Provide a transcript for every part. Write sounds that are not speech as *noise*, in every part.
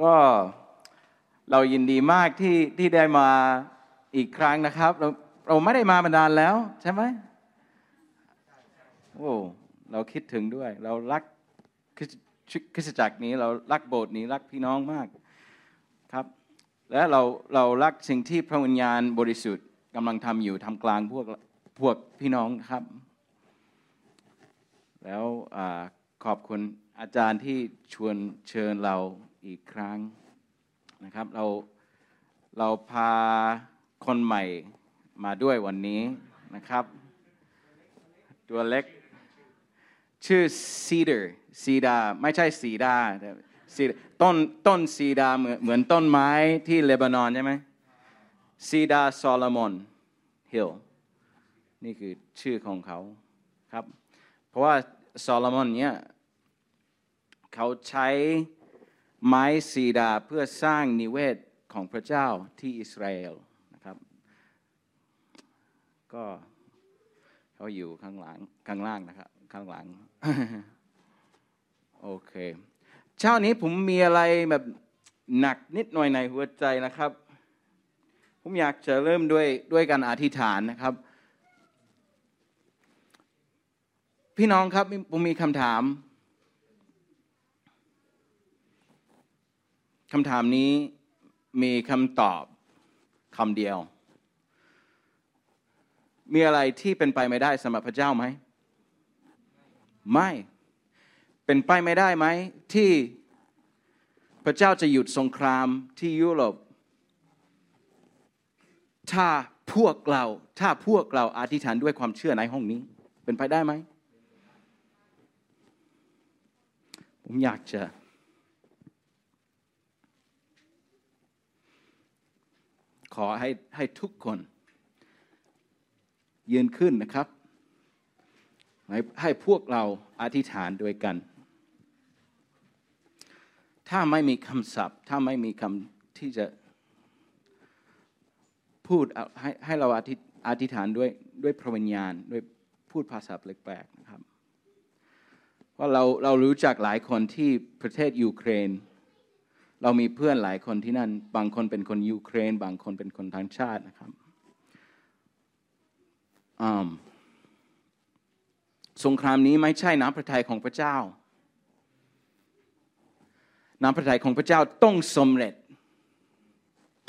ก็เรายินดีมากที่ที่ได้มาอีกครั้งนะครับ เราเราไม่ได้มามานานแล้วใช่ไหมโอ้เราคิดถึงด้วย เรารักคริสตจักรนี้ เรารักโบสถ์นี้รักพี่น้องมากครับ และเราเรารักสิ่งที่พระวิญญาณบริสุทธิ์กำลังทำอยู่ทำกลางพวกพวกพี่น้องครับ แล้วขอบคุณอาจารย์ที่ชวนเชิญเรา อีกครั้งนะครับ เราเราพาคนใหม่มาด้วยวันนี้นะครับ ตัวเล็ก ชื่อซีดาร์ซีดาไม่ใช่ซีดาซีต้นต้นซีดาเหมือนเหมือนต้นไม้ที่เลบานอนใช่ไหมซีดาโซโลมอนฮิลนี่คือชื่อของเขาครับ เพราะว่าโซโลมอนเนี่ยเขาใช้ ไม้ซีดาเพื่อสร้างนิเวศของพระเจ้าที่อิสราเอลนะครับ ก็เขาอยู่ข้างหลังข้างล่างนะครับ ข้างหลัง โอเค เช้านี้ผมมีอะไรแบบหนักนิดหน่อยในหัวใจนะครับ ผมอยากจะเริ่มด้วยด้วยการอธิษฐานนะครับ พี่น้องครับผมมีคำถาม คำถามนี้มีคำตอบคำเดียว มีอะไรที่เป็นไปไม่ได้สำหรับพระเจ้าไหม ไม่ เป็นไปไม่ได้ไหม ที่พระเจ้าจะหยุดสงครามที่ยุโรป ถ้าพวกเรา ถ้าพวกเราอธิษฐานด้วยความเชื่อในห้องนี้ เป็นไปได้ไหม ผมอยากจะ ขอให้ให้ทุกคน ยืนขึ้นนะครับ ให้พวกเราอธิษฐานด้วยกัน ถ้าไม่มีคำศัพท์ ถ้าไม่มีคำที่จะพูดให้ให้เราอธิอธิษฐานด้วยด้วยพระวิญญาณด้วยพูดภาษาแปลกๆนะครับเพราเราเรารู้จักหลายคนที่ประเทศยูเครน เรามีเพื่อนหลายคนที่นั่น บางคนเป็นคนยูเครน บางคนเป็นคนทางชาตินะครับสงครามนี้ไม่ใช่น้ำพระทัยของพระเจ้า น้ำพระทัยของพระเจ้าต้องสมเร็จ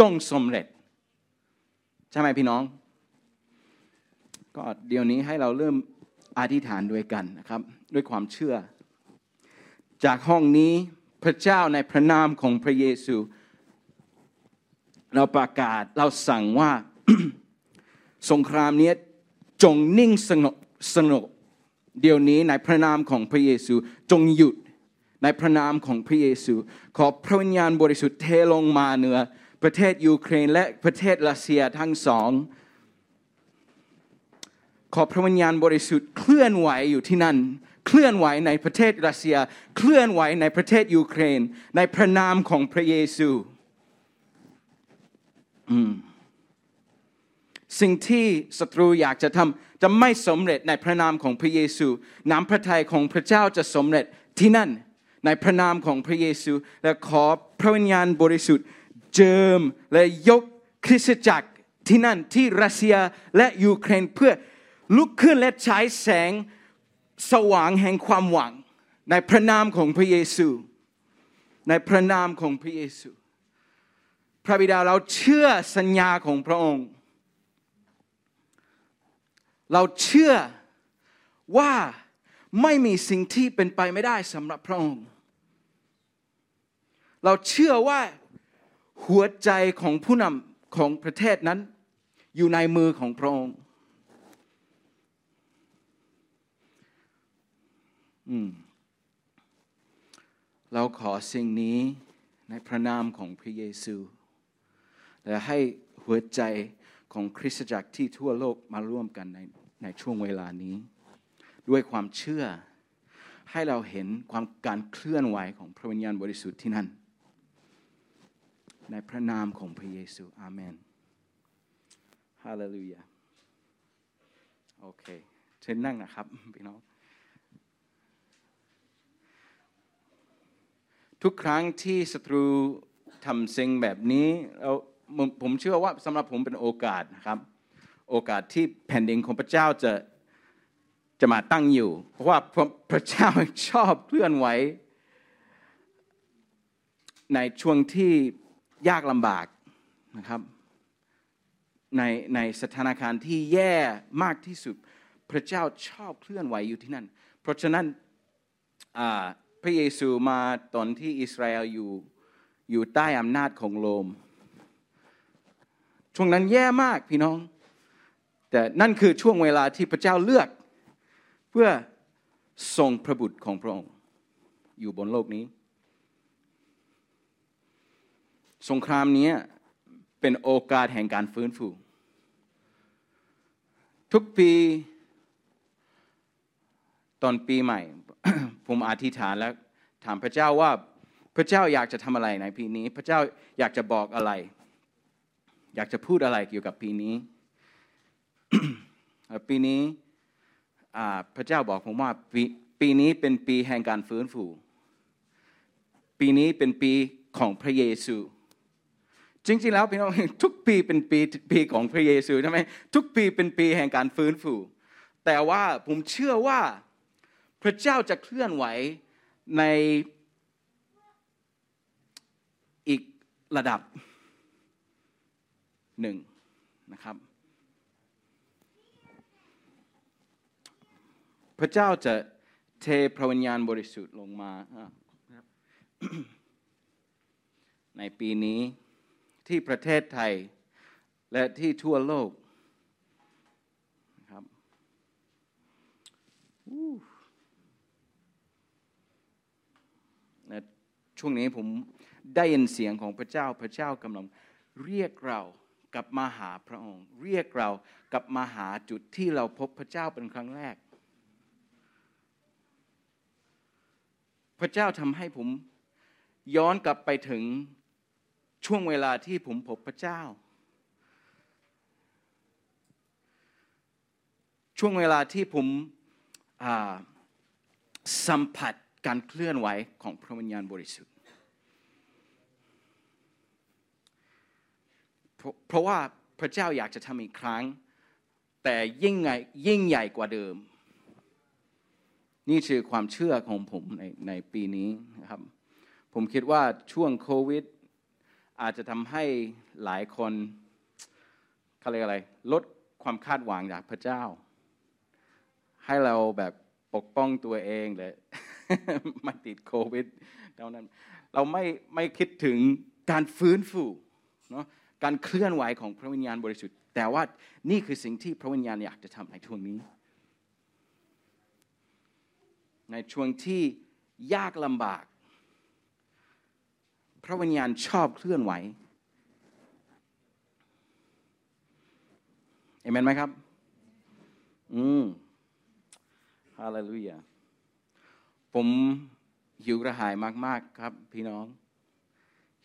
ต้องสมเร็จ ใช่ไหมพี่น้อง ก็เดี๋ยวนี้ให้เราเริ่มอธิษฐานด้วยกันนะครับ ด้วยความเชื่อ จากห้องนี้ พระเจ้าในพระนามของพระเยซู เราประกาศเราสั่งว่าสงครามนี้จงนิ่งสงบสงบเดี๋ยวนี้ในพระนามของพระเยซู จงหยุดในพระนามของพระเยซู ขอพระวิญญาณบริสุทธิ์เทลงมาเหนือ ประเทศยูเครนและประเทศรัสเซียทั้งสอง ขอพระวิญญาณบริสุทธิ์เคลื่อนไหวอยู่ที่นั่น เคลื่อนไหวในประเทศรัสเซีย เคลื่อนไหวในประเทศยูเครน ในพระนามของพระเยซูสิ่งที่ศัตรูอยากจะทำจะไม่สำเร็จในพระนามของพระเยซู น้ำพระทัยของพระเจ้าจะสำเร็จที่นั่น ในพระนามของพระเยซู และขอพระวิญญาณบริสุทธิ์เจิมและยกคริสตจักรที่นั่นที่รัสเซียและยูเครนเพื่อลุกขึ้นและใช้แสง สว่างแห่งความหวัง ในพระนามของพระเยซู ในพระนามของพระเยซู พระบิดาเราเชื่อสัญญาของพระองค์ เราเชื่อว่าไม่มีสิ่งที่เป็นไปไม่ได้สำหรับพระองค์ เราเชื่อว่าหัวใจของผู้นำของประเทศนั้น อยู่ในมือของพระองค์ เราขอสิ่งนี้ในพระนามของพระเยซู และให้หัวใจของคริสตจักรที่ทั่วโลกมาร่วมกันในในช่วงเวลานี้ ด้วยความเชื่อ ให้เราเห็นความการเคลื่อนไหวของพระวิญญาณบริสุทธิ์ที่นั่น ในพระนามของพระเยซู อาเมนฮาเลลูยาโอเคเชิญนั่งนะครับ พี่น้อง ทุกครั้งที่ศัตรูทำสิ่งแบบนี้เราผมเชื่อว่าสำหรับผมเป็นโอกาสนะครับ โอกาสที่แผ่นดินของพระเจ้าจะจะมาตั้งอยู่ เพราะว่าพระเจ้าชอบเคลื่อนไหวในช่วงที่ยากลำบากนะครับ ในในสถานการณ์ที่แย่มากที่สุด พระเจ้าชอบเคลื่อนไหวอยู่ที่นั่น เพราะฉะนั้น พระเยซูมาตอนที่อิสราเอลอยู่อยู่ใต้อำนาจของโรม ช่วงนั้นแย่มากพี่น้อง แต่นั่นคือช่วงเวลาที่พระเจ้าเลือก เพื่อทรงพระบุตรของพระองค์ อยู่บนโลกนี้ สงครามนี้เป็นโอกาสแห่งการฟื้นฟู ทุกปี ตอนปีใหม่ ผมอธิษฐานแล้วถามพระเจ้าว่าพระเจ้าอยากจะทำอะไรในปีนี้ พระเจ้าอยากจะบอกอะไร อยากจะพูดอะไรเกี่ยวกับปีนี้ปีนี้พระเจ้าบอกผมว่าปปีนี้เป็นปีแห่งการฟื้นฟู ปีนี้เป็นปีของพระเยซู จริงๆแล้วพี่น้องทุกปีเป็นปีปีของพระเยซูใช่ไหมทุกปีเป็นปีแห่งการฟื้นฟู แต่ว่าผมเชื่อว่า พระเจ้าจะเคลื่อนไหวในอีกระดับหนึ่งนะครับ พระเจ้าจะเทพระวิญญาณบริสุทธิ์ลงมาในปีนี้ที่ประเทศไทยและที่ทั่วโลกนะครับและ ช่วงนี้ผมได้ยินเสียงของพระเจ้าพระเจ้ากำลังเรียกเรากลับมาหาพระองค์ เรียกเรากลับมาหาจุดที่เราพบพระเจ้าเป็นครั้งแรก พระเจ้าทำให้ผมย้อนกลับไปถึงช่วงเวลาที่ผมพบพระเจ้า ช่วงเวลาที่ผมสัมผัส การเคลื่อนไหวของพระวิญญาณบริสุทธิ์ เพราะว่าพระเจ้าอยากจะทำอีกครั้ง แต่ยิ่งใหญ่ยิ่งใหญ่กว่าเดิม นี่คือความเชื่อของผมในในปีนี้นะครับ ผมคิดว่าช่วงโควิด อาจจะทำให้หลายคนเขาเรียกอะไร ลดความคาดหวังจากพระเจ้า ให้เราแบบปกป้องตัวเองเลย มาติดโควิดเท่านั้น เราไม่ไม่คิดถึงการฟื้นฟูเนาะการเคลื่อนไหวของพระวิญญาณบริสุทธิ์ แต่ว่านี่คือสิ่งที่พระวิญญาณอยากจะทำในช่วงนี้ ในช่วงที่ยากลำบาก พระวิญญาณชอบเคลื่อนไหวเอเมนไหมครับ อืมฮาเลลูยา ผมหิวกระหายมาก ๆ ครับ พี่น้อง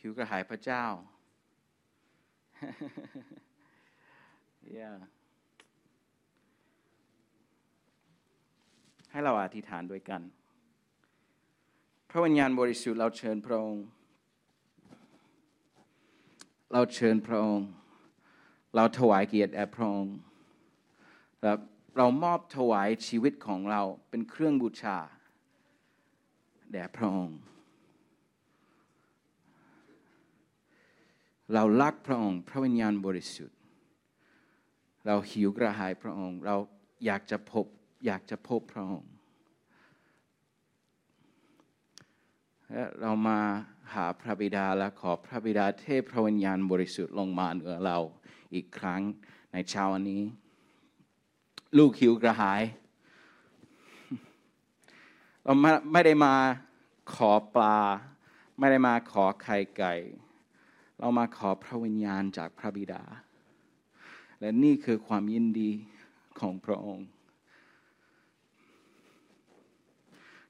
หิวกระหายพระเจ้า yeah. ให้เราอธิษฐานด้วยกัน พระวิญญาณบริสุทธิ์เราเชิญพระองค์ เราเชิญพระองค์ เราถวายเกียรติแด่พระองค์เรามอบถวายชีวิตของเราเป็นเครื่องบูชา แด่พระองค์ เรารักพระองค์ พระวิญญาณบริสุทธิ์ เราหิวกระหายพระองค์ เราอยากจะพบอยากจะพบพระองค์และเรามาหาพระบิดาและขอพระบิดาเทพพระวิญญาณบริสุทธิ์ลงมาเหนือเราอีกครั้งในเช้าวันนี้ ลูกหิวกระหาย เราไม่ได้มาขอปลา ไม่ได้มาขอไข่ไก่ เรามาขอพระวิญญาณจากพระบิดา และนี่คือความยินดีของพระองค์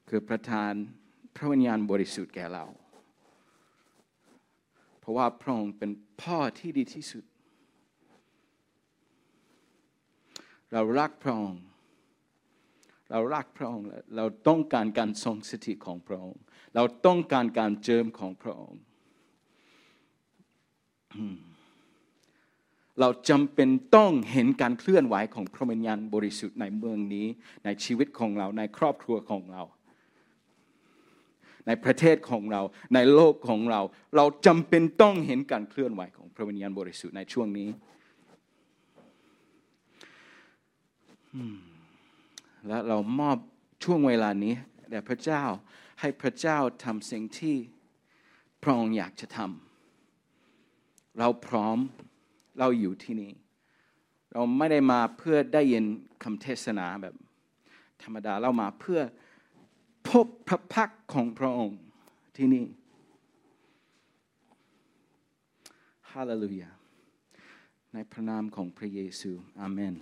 คือประทานพระวิญญาณบริสุทธิ์แก่เรา เพราะว่าพระองค์เป็นพ่อที่ดีที่สุด เรารักพระองค์ เรารักพระองค์เราต้องการการทรงสถิตของพระองค์ เราต้องการการเจิมของพระองค์ เราจำเป็นต้องเห็นการเคลื่อนไหวของพระวิญญาณบริสุทธิ์ในเมืองนี้ ในชีวิตของเราในครอบครัวของเรา ในประเทศของเรา ในโลกของเรา เราจำเป็นต้องเห็นการเคลื่อนไหวของพระวิญญาณบริสุทธิ์ในช่วงนี้ และเรามอบช่วงเวลานี้แด่พระเจ้าให้พระเจ้าทำสิ่งที่พระองค์อยากจะทำเราพร้อมเราอยู่ที่นี่ เราไม่ได้มาเพื่อได้ยินคำเทศนาแบบ ธรรมดาเรามาเพื่อพบพระพักของพระองค์ที่นี่ฮาเลลูยาในพระนามของพระเยซูอาเมน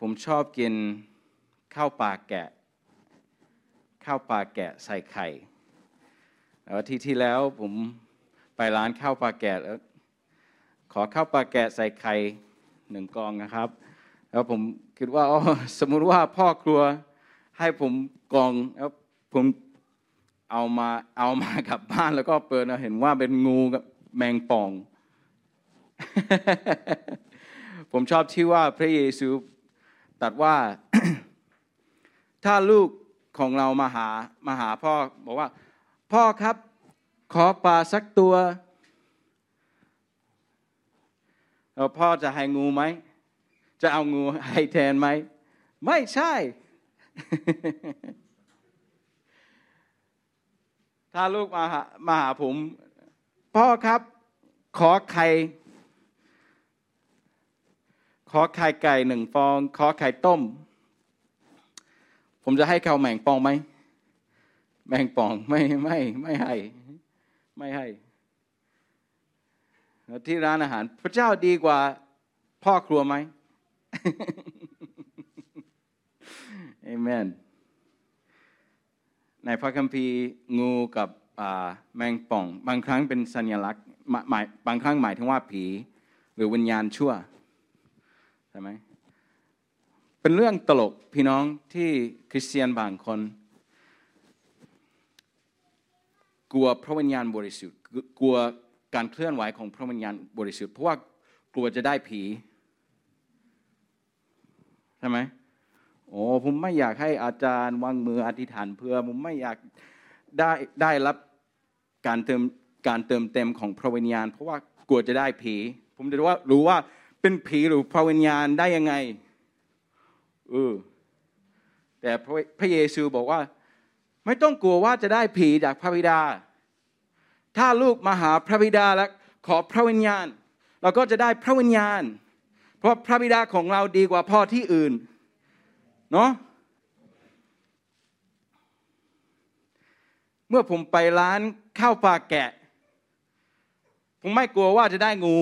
ผมชอบกินข้าวปลาแกะ ข้าวปลาแกะใส่ไข่แล้วที่ที่แล้วผมไปร้านข้าวปลาแกะแล้วขอข้าวปลาแกะใส่ไข่หนึ่งกองนะครับ แล้วผมคิดว่าอ๋อสมมุติว่าพ่อครัวให้ผมกองแล้วผมเอามาเอามากลับบ้านแล้วก็เปิดเห็นว่าเป็นงูกับแมงป่อง ผมชอบที่ว่าพระเยซู ตัดว่า ถ้าลูกของเรามาหามาหาพ่อบอกว่า พ่อครับขอปลาสักตัวแล้วพ่อจะให้งูไหม จะเอางูให้แทนไหม ไม่ใช่ ถ้าลูกมาหามาหาผม พ่อครับ ขอไข่ ขอไข่ไก่หนึ่งฟอง ขอไข่ต้ม ผมจะให้เขาแมงปองไหมแมงปองไม่ไม่ไม่ให้ ไม่ให้ ที่ร้านอาหาร พระเจ้าดีกว่าพ่อครัวไหมเอเมนในพระคัมภีร์งูกับแมงป่อง บางครั้งเป็นสัญลักษณ์หมายบางครั้งหมายถึงว่าผี หรือวิญญาณชั่ว ช่ไหมเป็นเรื่องตลกพี่น้องที่คริสเตียนบางคน กลัวพระวิญญาณบริสุทธิ์กลัวการเคลื่อนไหวของพระวิญญาณบริสุทธิ์เพราะว่ากลัวจะได้ผีใช่ไหมโอ้ผมไม่อยากให้อาจารย์วางมืออธิษฐานเพื่อผมไม่อยากได้ได้รับการเติมการเติมเต็มของพระวิญญาณ เพราะว่ากลัวจะได้ผี ผมจะว่ารู้ว่า เป็นผีหรือพระวิญญาณได้ยังไงเออแต่พระเยซูบอกว่า ไม่ต้องกลัวว่าจะได้ผีจากพระบิดา ถ้าลูกมาหาพระบิดาแล้วขอพระวิญญาณ เราก็จะได้พระวิญญาณ เพราะพระบิดาของเราดีกว่าพ่อที่อื่นเนาะเมื่อผมไปร้านข้าวปลาแกะ ผมไม่กลัวว่าจะได้งู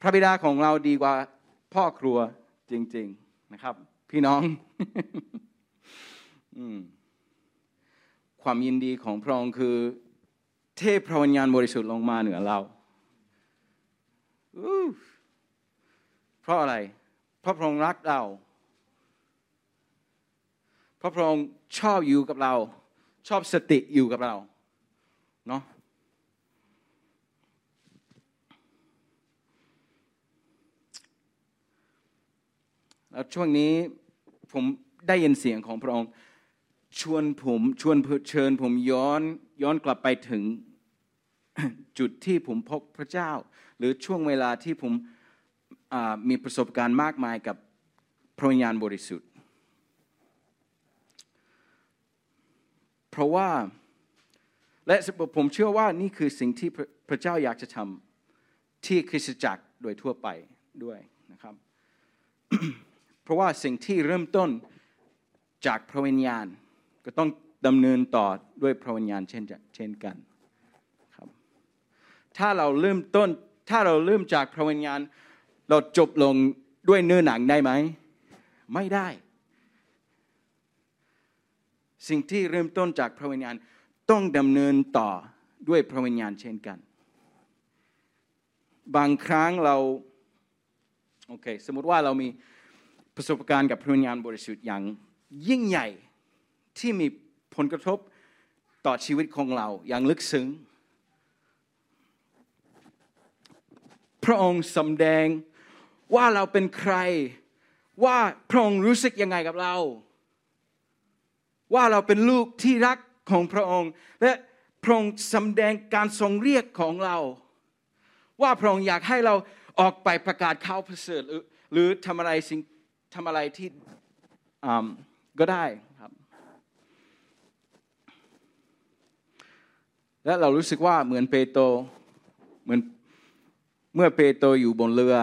พระบิดาของเราดีกว่าพ่อครัวจริง ๆนะครับ พี่น้องความยินดีของพระองค์คือ เทพพระวิญญาณบริสุทธิ์ลงมาเหนือเราเพราะอะไร เพราะพระองค์รักเรา เพราะพระองค์ชอบอยู่กับเรา ชอบสติอยู่กับเราเนาะแล้วช่วงนี้ผมได้ยินเสียงของพระองค์ชวนผมชวนเชิญผมย้อนย้อนกลับไปถึงจุดที่ผมพบพระเจ้า หรือช่วงเวลาที่ผมมีประสบการณ์มากมายกับพระวิญญาณบริสุทธิ์ ราะว่าและผมเชื่อว่านี่คือสิ่งที่พระเจ้าอยากจะทำที่คริสตจักรโดยทั่วไปด้วยนะครับ เพราะว่าสิ่งที่เริ่มต้นจากพระวิญญาณ ก็ต้องดำเนินต่อด้วยพระวิญญาณเช่นเช่นกันครับถ้าเราเริ่มต้นถ้าเราเริ่มจากพระวิญญาณ เราจบลงด้วยเนื้อหนังได้ไหม ไม่ได้ สิ่งที่เริ่มต้นจากพระวิญญาณต้องดำเนินต่อด้วยพระวิญญาณเช่นกัน บางครั้งเราโอเคสมมติว่าเรามีประสบการณ์กับพระวิญญาณบริสุทธิ์อย่างยิ่งใหญ่ที่มีผลกระทบต่อชีวิตของเราอย่างลึกซึ้ง พระองค์สำแดงว่าเราเป็นใคร ว่าพระองค์รู้สึกยังไงกับเรา ว่าเราเป็นลูกที่รักของพระองค์ และพระองค์สำแดงการทรงเรียกของเรา ว่าพระองค์อยากให้เราออกไปประกาศข่าวประเสริฐหรือหรือทำอะไรสิ่งทำอะไรที่ก็ได้ครับ และเรารู้สึกว่าเหมือนเปโตรเหมือนเมื่อเปโตรอยู่บนเรือ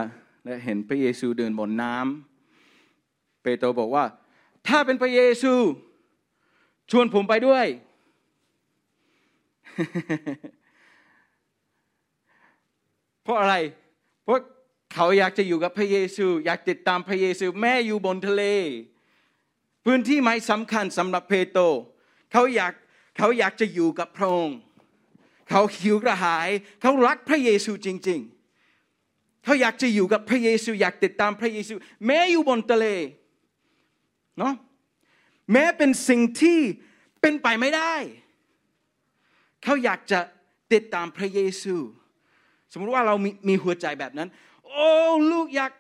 และเห็นพระเยซูเดินบนน้ำเปโตรบอกว่า ถ้าเป็นพระเยซู ชวนผมไปด้วย เพราะอะไร เพราะเขาอยากจะอยู่กับพระเยซู อยากติดตามพระเยซู แม่อยู่บนทะเล พื้นที่ไม่สำคัญสำหรับเปโตเขาอยากเขาอยากจะอยู่กับพระองค์เขาหิวกระหาย เขารักพระเยซูจริง ๆ เขาอยากจะอยู่กับพระเยซู อยากติดตามพระเยซู แม้อยู่บนทะเลเนาะ แม้เป็นสิ่งที่เป็นไปไม่ได้ เขาอยากจะติดตามพระเยซู สมมติว่าเรามีมีหัวใจแบบนั้น โอ้ลูกอยาก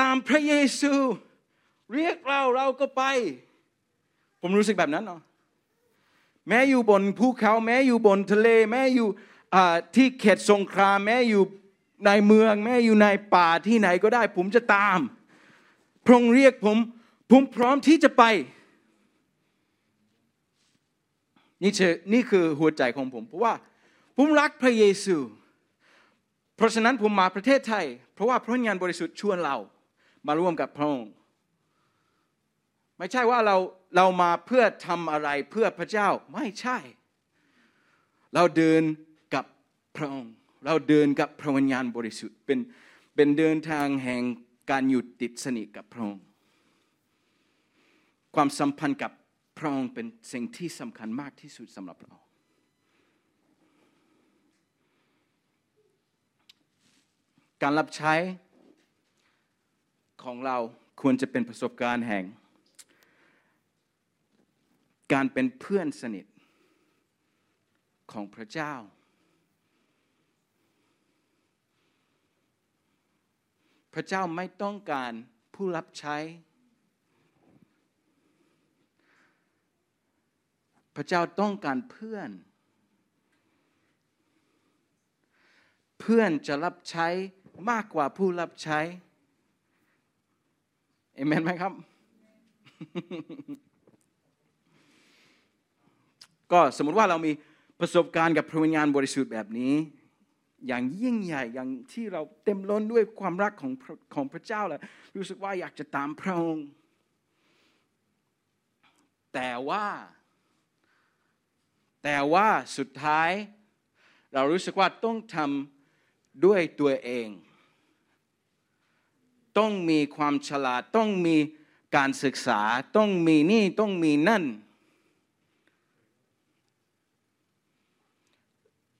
ตามพระเยซู เรียกเราเราก็ไป ผมรู้สึกแบบนั้นเนาะแม้อยู่บนภูเขาแม้อยู่บนทะเล แม้อยู่ที่เขตสงครามแม้อยู่ในเมือง แม้อยู่ในป่าที่ไหนก็ได้ ผมจะตาม พระองค์เรียกผม ผมพร้อมที่จะไป นี่คือนี่คือหัวใจของผมเพราะว่าผมรักพระเยซู เพราะฉะนั้นผมมาประเทศไทย เพราะว่าพระวิญญาณบริสุทธิ์ชวนเรามาร่วมกับพระองค์ไม่ใช่ว่าเราเรามาเพื่อทำอะไรเพื่อพระเจ้าไม่ใช่ เราเดินกับพระองค์ เราเดินกับพระวิญญาณบริสุทธิ์เป็นเป็นเดินทางแห่งการหยุดติดสนิทกับพระองค์ความสัมพันธ์กับ พระองค์เป็นสิ่งที่สำคัญมากที่สุดสำหรับเราการรับใช้ของเราควรจะเป็นประสบการณ์แห่ง การเป็นเพื่อนสนิทของพระเจ้า พระเจ้าไม่ต้องการผู้รับใช้ พระเจ้าต้องการเพื่อน เพื่อนจะรับใช้มากกว่าผู้รับใช้เอเมนไหมครับ ก็สมมติว่าเรามีประสบการณ์กับพระวิญญาณบริสุทธิ์แบบนี้ อย่างยิ่งใหญ่อย่างที่เราเต็มล้นด้วยความรักของของพระเจ้าแล้วรู้สึกว่าอยากจะตามพระองค์ แต่ว่า แต่ว่าสุดท้าย เรารู้สึกว่าต้องทำด้วยตัวเอง ต้องมีความฉลาด ต้องมีการศึกษา ต้องมีนี่ต้องมีนั่น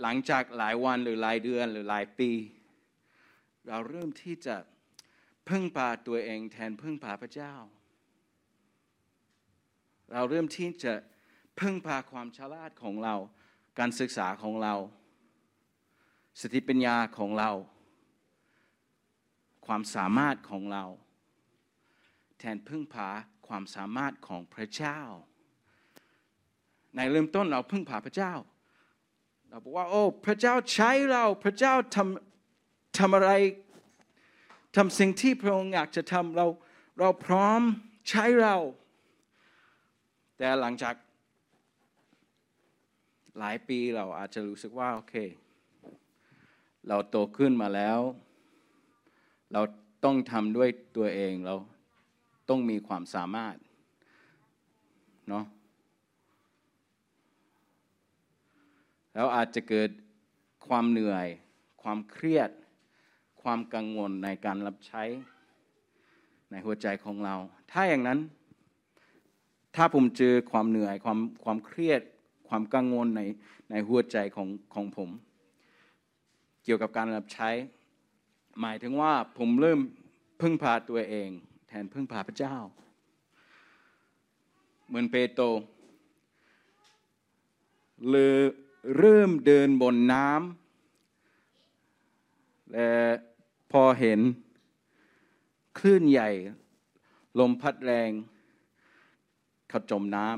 หลังจากหลายวันหรือหลายเดือนหรือหลายปี เราเริ่มที่จะพึ่งพาตัวเองแทนพึ่งพาพระเจ้า เราเริ่มที่จะ พึ่งพาความฉลาดของเรา การศึกษาของเรา สติปัญญาของเรา ความสามารถของเรา แทนพึ่งพาความสามารถของพระเจ้า ในเริ่มต้นเราพึ่งพาพระเจ้า เราบอกว่าโอ้พระเจ้าใช้เราพระเจ้าทำทำอะไรทำสิ่งที่พระองค์อยากจะทำเราเราพร้อมใช้เรา แต่หลังจาก หลายปีเราอาจจะรู้สึกว่าโอเค เราโตขึ้นมาแล้ว เราต้องทำด้วยตัวเองเราต้องมีความสามารถเนาะแล้วอาจจะเกิดความเหนื่อย ความเครียด ความกังวลในการรับใช้ในหัวใจของเรา ถ้าอย่างนั้น ถ้าผมเจอความเหนื่อยความความเครียด ความกังวลในในหัวใจของของผม เกี่ยวกับการรับใช้ หมายถึงว่าผมเริ่มพึ่งพาตัวเอง แทนพึ่งพาพระเจ้า เหมือนเปโตรเลยเริ่มเดินบนน้ำและพอเห็นคลื่นใหญ่ ลมพัดแรงเขาจมน้ำ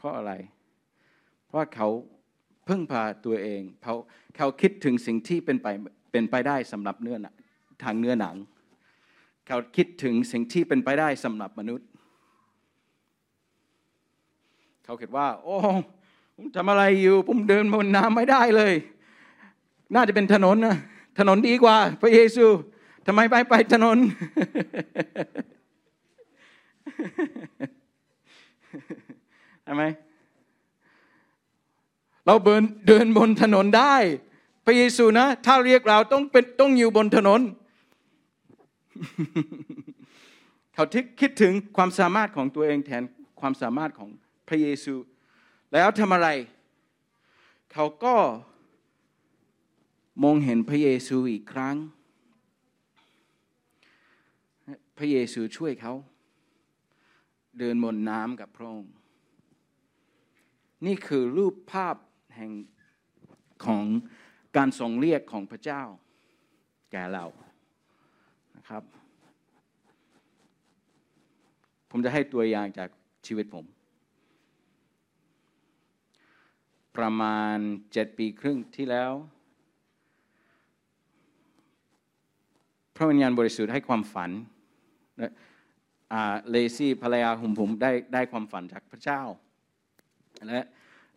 เพราะอะไร เพราะเขาพึ่งพาตัวเองเขาเขาคิดถึงสิ่งที่เป็นไปเป็นไปได้สำหรับเนื้อทางเนื้อหนัง เขาคิดถึงสิ่งที่เป็นไปได้สำหรับมนุษย์ เขาคิดว่า โอ้ผมทำอะไรอยู่ ผมเดินบนน้ำไม่ได้เลย น่าจะเป็นถนนนะถนนดีกว่า พระเยซูทำไมไปไปถนน ทำไมเราเดินเดินบนถนนได้ พระเยซูนะ ถ้าเรียกเราต้องเป็นต้องอยู่บนถนน เขาคิดถึงความสามารถของตัวเองแทนความสามารถของพระเยซู แล้วทำอะไร เขาก็มองเห็นพระเยซูอีกครั้ง พระเยซูช่วยเขา เดินบนน้ำกับพระองค์ นี่คือรูปภาพแห่งของการทรงเรียกของพระเจ้า แก่เรานะครับ ผมจะให้ตัวอย่างจากชีวิตผม ประมาณเจ็ดปีครึ่งที่แล้ว พระวิญญาณบริสุทธิ์ให้ความฝันเลซี่ภรรยาของผมได้ได้ความฝันจากพระเจ้า และ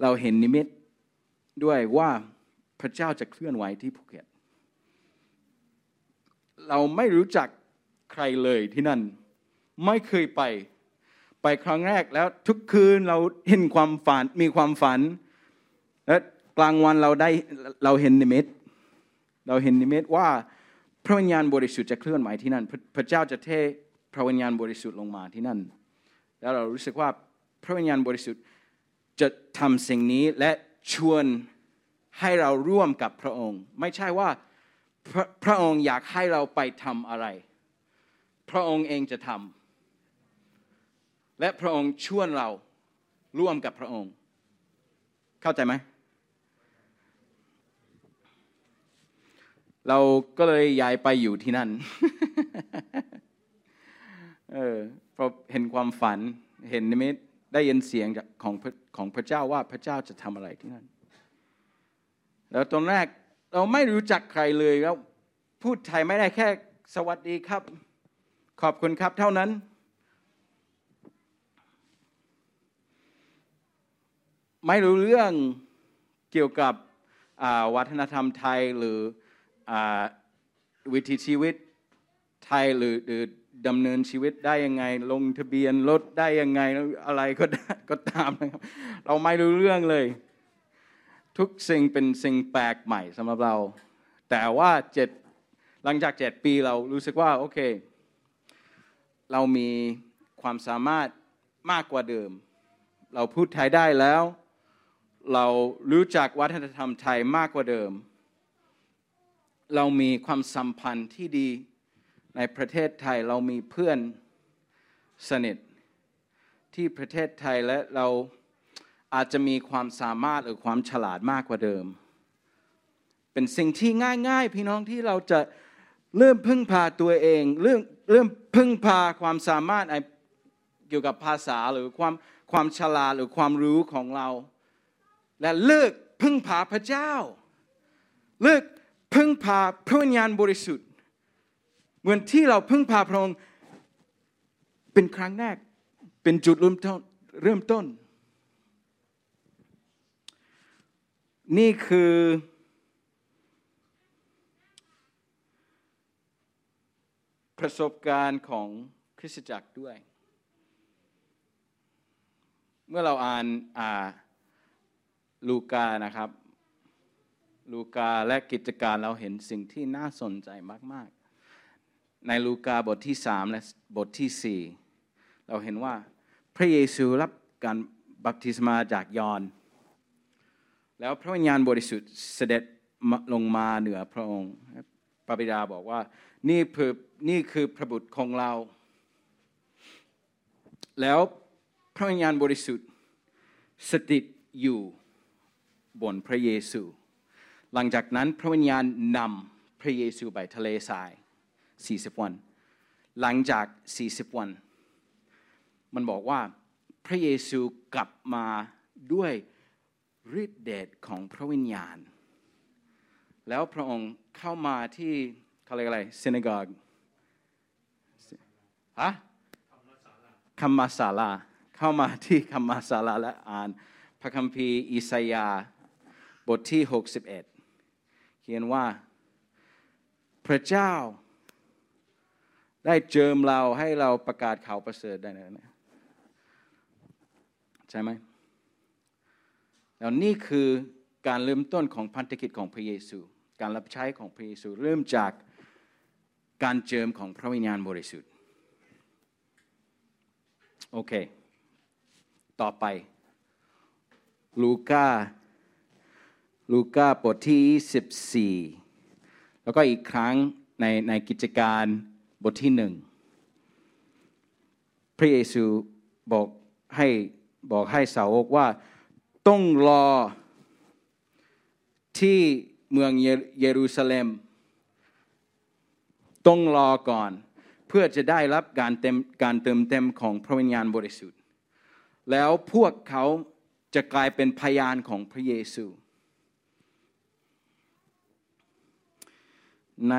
เราเห็นนิมิตด้วยว่าพระเจ้าจะเคลื่อนไหวที่ภูเก็ต เราไม่รู้จักใครเลยที่นั่น ไม่เคยไป ไปครั้งแรกแล้วทุกคืนเราเห็นความฝันมีความฝัน และกลางวันเราได้เราเห็นนิมิต เราเห็นนิมิตว่าพระวิญญาณบริสุทธิ์จะเคลื่อนไหวที่นั่น พระเจ้าจะเทพระวิญญาณบริสุทธิ์ลงมาที่นั่น แล้วเรารู้สึกว่าพระวิญญาณบริสุทธิ์ จะทำสิ่งนี้และชวนให้เราร่วมกับพระองค์ ไม่ใช่ว่าพระพระองค์อยากให้เราไปทำอะไร พระองค์เองจะทำและพระองค์ชวนเราร่วมกับพระองค์ เข้าใจไหมเราก็เลยย้ายไปอยู่ที่นั่น เออพอเห็นความฝัน เห็นนิมิต ได้ยินเสียงของของพระเจ้าว่าพระเจ้าจะทำอะไรที่นั่น แล้วตอนแรกเราไม่รู้จักใครเลยแล้วพูดไทยไม่ได้แค่สวัสดีครับ ขอบคุณครับเท่านั้น ไม่รู้เรื่องเกี่ยวกับวัฒนธรรมไทยหรือวิถีชีวิตไทยหรือหรือ ดำเนินชีวิตได้ยังไง ลงทะเบียนรถได้ยังไงอะไรก็ก็ตามนะครับ เราไม่รู้เรื่องเลย ทุกสิ่งเป็นสิ่งแปลกใหม่สำหรับเรา แต่ว่าเจ็ดหลังจากเจ็ดปีเรารู้สึกว่าโอเค เรามีความสามารถมากกว่าเดิม เราพูดไทยได้แล้ว เรารู้จักวัฒนธรรมไทยมากกว่าเดิม เรามีความสัมพันธ์ที่ดี ในประเทศไทยเรามีเพื่อนสนิทที่ประเทศไทยและเราอาจจะมีความสามารถหรือความฉลาดมากกว่าเดิม เป็นสิ่งที่ง่าย ๆ พี่น้องที่เราจะเริ่มพึ่งพาตัวเองเรื่องเริ่มพึ่งพาความสามารถเกี่ยวกับภาษาหรือความความฉลาดหรือความรู้ของเรา และเลิกพึ่งพาพระเจ้า เลิกพึ่งพาพระวิญญาณบริสุทธิ์ เหมือนที่เราพึ่งพาพระองค์เป็นครั้งแรก เป็นจุดเริ่มต้นเริ่มต้น นี่คือ ประสบการณ์ของคริสตจักรด้วย เมื่อเราอ่านอ่าลูกานะครับ ลูกาและกิจการเราเห็นสิ่งที่น่าสนใจมาก ๆ ในลูกาบทที่สามและบทที่สี่เราเห็นว่าพระเยซูรับการบัพติศมาจากยอน แล้วพระวิญญาณบริสุทธิ์เสด็จลงมาเหนือพระองค์พระบิดาบอกว่านี่คือนี่คือพระบุตรของเรา แล้วพระวิญญาณบริสุทธิ์สถิตอยู่บนพระเยซู หลังจากนั้นพระวิญญาณนำพระเยซูไปทะเลทราย 40 วัน หลังจาก 40 วัน มันบอกว่าพระเยซูกลับมาด้วยฤทธิเดชของพระวิญญาณ แล้วพระองค์เข้ามาที่เขาเรียกอะไรซินากอกฮะคัมมาศาลาเข้ามาที่คัมมาศาลาและอ่านพระคัมภีร์อิสยาบทที่ 61 เขียนว่า พระเจ้า ได้เจิมเราให้เราประกาศข่าวประเสริฐได้นะใช่ไหมแล้วนี่คือการเริ่มต้นของพันธกิจของพระเยซู การรับใช้ของพระเยซูเริ่มจากการเจิมของพระวิญญาณบริสุทธิ์โอเค ต่อไป ลูกาลูกาบทที่ 14 แล้วก็อีกครั้งในในกิจการ บทที่หนึ่งพระเยซูบอกให้บอกให้สาวกว่าต้องรอที่เมืองเยรูซาเล็ม ต้องรอก่อน เพื่อจะได้รับการเต็มการเติมเต็มของพระวิญญาณบริสุทธิ์ แล้วพวกเขาจะกลายเป็นพยานของพระเยซู ใน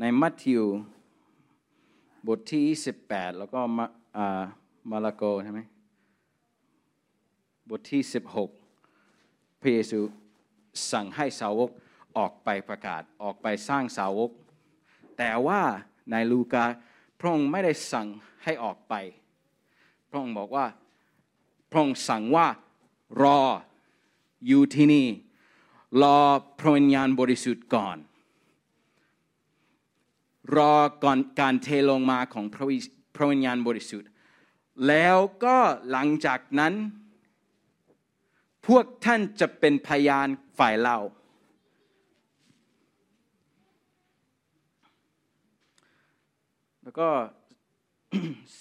ในมัทธิว บทที่28แล้วก็มาระโกใช่ไหมบทที่ 16 พระเยซูสั่งให้สาวกออกไปประกาศออกไปสร้างสาวก แต่ว่าในลูกาพระองค์ไม่ได้สั่งให้ออกไป พระองค์บอกว่าพระองค์สั่งว่ารออยู่ที่นี่รอพระวิญญาณบริสุทธิ์ก่อน รอก่อนการเทลงมาของพระวิญญาณบริสุทธิ์ แล้วก็หลังจากนั้น พวกท่านจะเป็นพยานฝ่ายเราแล้วก็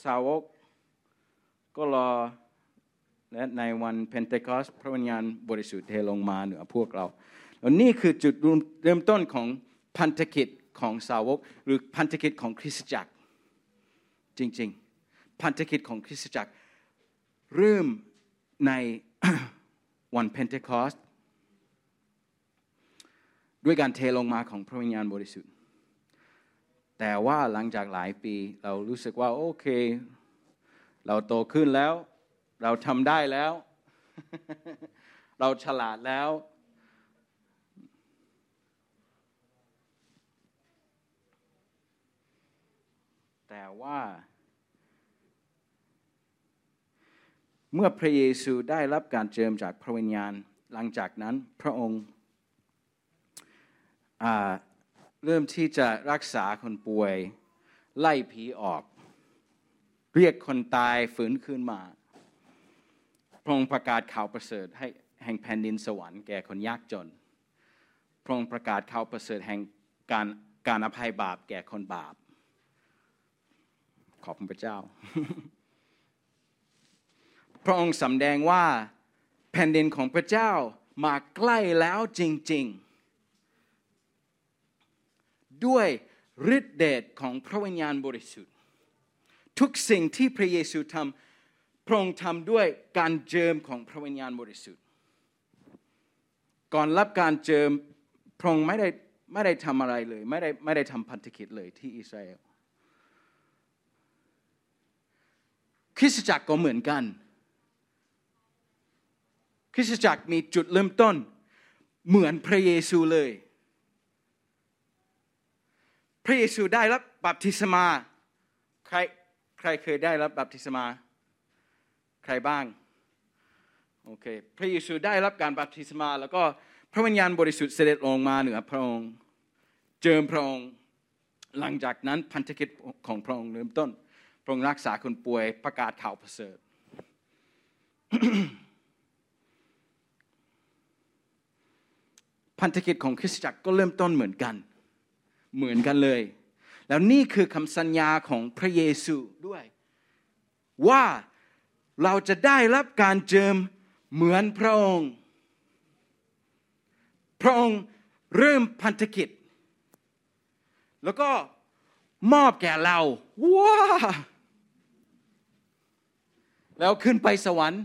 สาวกก็รอและในวันเพนเทคอสพระวิญญาณบริสุทธิ์เทลงมาเหนือพวกเรา แล้วนี่คือจุดเริ่มต้นของพันธกิจ ของสาวก หรือพันธกิจของคริสตจักร จริงๆ พันธกิจของคริสตจักร เริ่มในวันเพนเทคอสด้วยการเทลงมาของพระวิญญาณบริสุทธิ์ แต่ว่าหลังจากหลายปีเรารู้สึกว่า โอเค เราโตขึ้นแล้ว เราทำได้แล้ว เราฉลาดแล้ว แต่ว่า เมื่อพระเยซูได้รับการเจิมจากพระวิญญาณ หลังจากนั้นพระองค์เริ่มที่จะรักษาคนป่วย ไล่ผีออก เรียกคนตายฝืนขึ้นมา พระองค์ประกาศข่าวประเสริฐให้แห่งแผ่นดินสวรรค์แก่คนยากจน พระองค์ประกาศข่าวประเสริฐแห่งการการอภัยบาปแก่คนบาป ขอบคุณพระเจ้า พระองค์สำแดงว่าแผ่นดินของพระเจ้ามาใกล้แล้วจริง ๆ ด้วยฤทธิเดชของพระวิญญาณบริสุทธิ์ ทุกสิ่งที่พระเยซูทำพระองค์ทำด้วยการเจิมของพระวิญญาณบริสุทธิ์ ก่อนรับการเจิมพระองค์ไม่ได้ไม่ได้ทำอะไรเลย ไม่ได้ไม่ได้ทำพันธกิจเลยที่อิสราเอล ริสตจักรก็เหมือนกัน คริสตจักรมีจุดเริ่มต้น เหมือนพระเยซูเลย พระเยซูได้รับบัพติศมาใครใครเคยได้รับบัพติศมา ใครบ้างโอเคพระเยซูได้รับการบัพติศมา แล้วก็พระวิญญาณบริสุทธิ์เสด็จลงมาเหนือพระองค์ เจิมพระองค์ หลังจากนั้นพันธกิจของพระองค์เริ่มต้น พระองค์รักษาคนป่วยประกาศข่าวประเสริฐ พันธกิจของคริสตจักรก็เริ่มต้นเหมือนกัน เหมือนกันเลย แล้วนี่คือคำสัญญาของพระเยซูด้วย ว่าเราจะได้รับการเจิมเหมือนพระองค์ พระองค์เริ่มพันธกิจ แล้วก็มอบแก่เราว้า แล้วขึ้นไปสวรรค์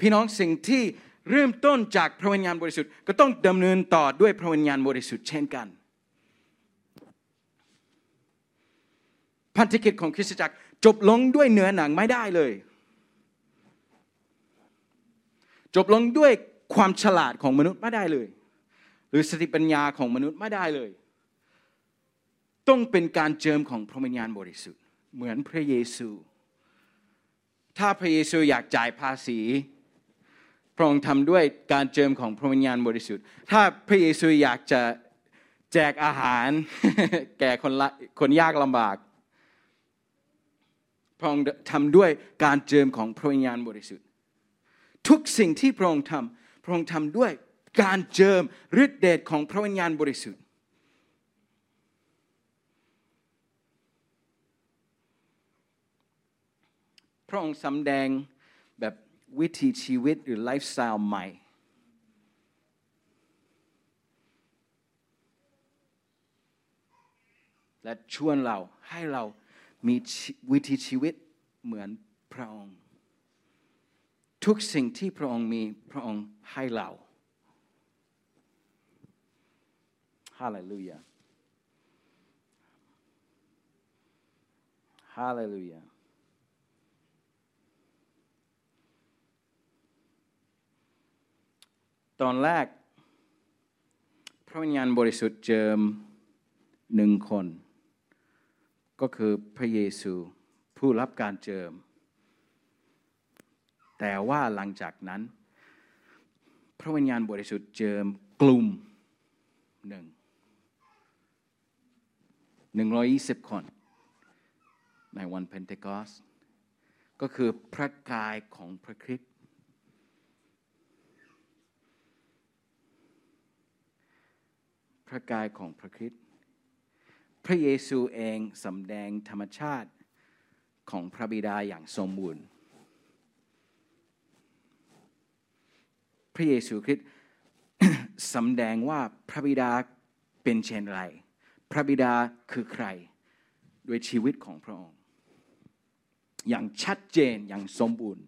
พี่น้องสิ่งที่เริ่มต้นจากพระวิญญาณบริสุทธิ์ก็ต้องดำเนินต่อด้วยพระวิญญาณบริสุทธิ์เช่นกัน พันธกิจของคริสตจักรจบลงด้วยเนื้อหนังไม่ได้เลย จบลงด้วยความฉลาดของมนุษย์ไม่ได้เลย หรือสติปัญญาของมนุษย์ไม่ได้เลย ต้องเป็นการเจิมของพระวิญญาณบริสุทธิ์ เหมือนพระเยซู ถ้าพระเยซูอยากจ่ายภาษีพระองค์ทำด้วยการเจิมของพระวิญญาณบริสุทธิ์ ถ้าพระเยซูอยากจะแจกอาหารแก่คนคนยากลำบาก พระองค์ทำด้วยการเจิมของพระวิญญาณบริสุทธิ์ ทุกสิ่งที่พระองค์ทำพระองค์ทำด้วยการเจิมฤทธิเดชของพระวิญญาณบริสุทธิ์ พระองค์สำแดงแบบวิถีชีวิตหรือไลฟ์สไตล์ใหม่ และชวนเราให้เรามีวิถีชีวิตเหมือนพระองค์ ทุกสิ่งที่พระองค์มีพระองค์ให้เราฮาเลลูยาฮาเลลูยา ตอนแรก พระวิญญาณบริสุทธิ์เจิมหนึ่งคน ก็คือพระเยซูผู้รับการเจิม แต่ว่าหลังจากนั้น พระวิญญาณบริสุทธิ์เจิมกลุ่มหนึ่งหนึ่งร้อยยี่สิบคน ในวันเพนเทคอสก็คือพระกายของพระคริสต์ พระกายของพระคริสต์พระเยซูเองสำแดงธรรมชาติของพระบิดาอย่างสมบูรณ์ พระเยซูคริสต์สำแดงว่าพระบิดาเป็นเช่นไร พระบิดาคือใครด้วยชีวิตของพระองค์ อย่างชัดเจนอย่างสมบูรณ์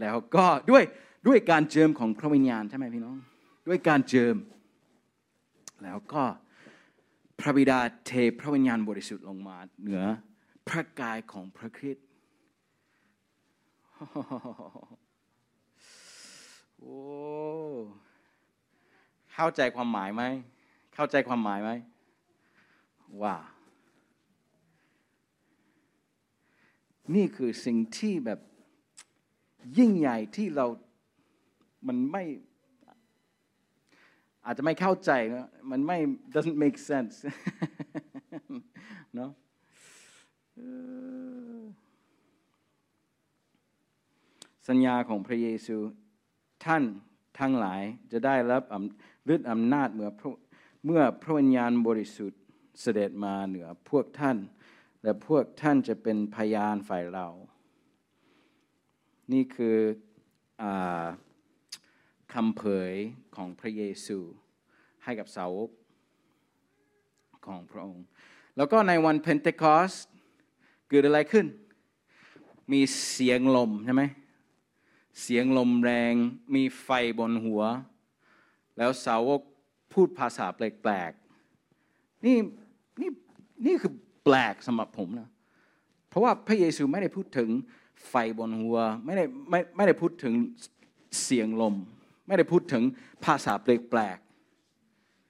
แล้วก็ด้วยด้วยการเจิมของพระวิญญาณใช่ไหมพี่น้อง ด้วยการเจิม แล้วก็พระบิดาเทพระวิญญาณบริสุทธิ์ลงมาเหนือพระกายของพระคริสต์โอ้เข้าใจความหมายไหม เข้าใจความหมายไหมว่านี่คือสิ่งที่แบบยิ่งใหญ่ที่เรา มันไม่ อาจจะไม่เข้าใจนะมันไม่ doesn't make sense เนาะสัญญาของพระเยซูท่านทั้งหลายจะได้รับฤทธิ์อำนาจเมื่อเมื่อพระวิญญาณบริสุทธิ์เสด็จมาเหนือพวกท่าน และพวกท่านจะเป็นพยานฝ่ายเรา นี่คืออ คำเผยของพระเยซูให้กับสาวกของพระองค์ แล้วก็ในวันเพนเทคอสเกิดอะไรขึ้น มีเสียงลมใช่ไหมเสียงลมแรงมีไฟบนหัว แล้วสาวกพูดภาษาแปลกๆนี่นี่นี่คือแปลกสำหรับผมนะเพราะว่าพระเยซูไม่ได้พูดถึงไฟบนหัว ไม่ได้ไม่ไม่ได้พูดถึงเสียงลม ไม่ได้พูดถึงภาษาแปลก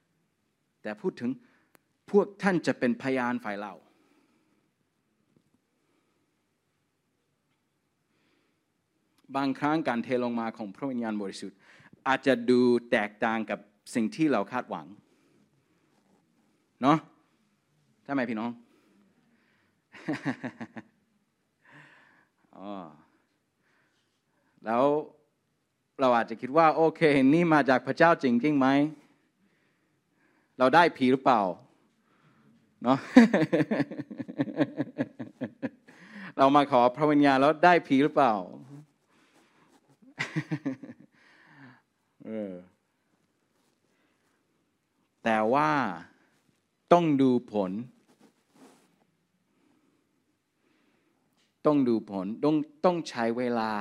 ๆแต่พูดถึงพวกท่านจะเป็นพยานฝ่ายเรา บางครั้งการเทลงมาของพระวิญญาณบริสุทธิ์ อาจจะดูแตกต่างกับสิ่งที่เราคาดหวัง เนาะใช่ไหมพี่น้องอ๋อแล้ว เราอาจจะคิดว่า โอเค นี่มาจากพระเจ้าจริงจริงไหม เราได้ผีหรือเปล่าเนาะเรามาขอพระวิญญาณแล้วได้ผีหรือเปล่าเออแต่ว่าต้องดูผล ต้องดูผล ต้องต้องใช้เวลา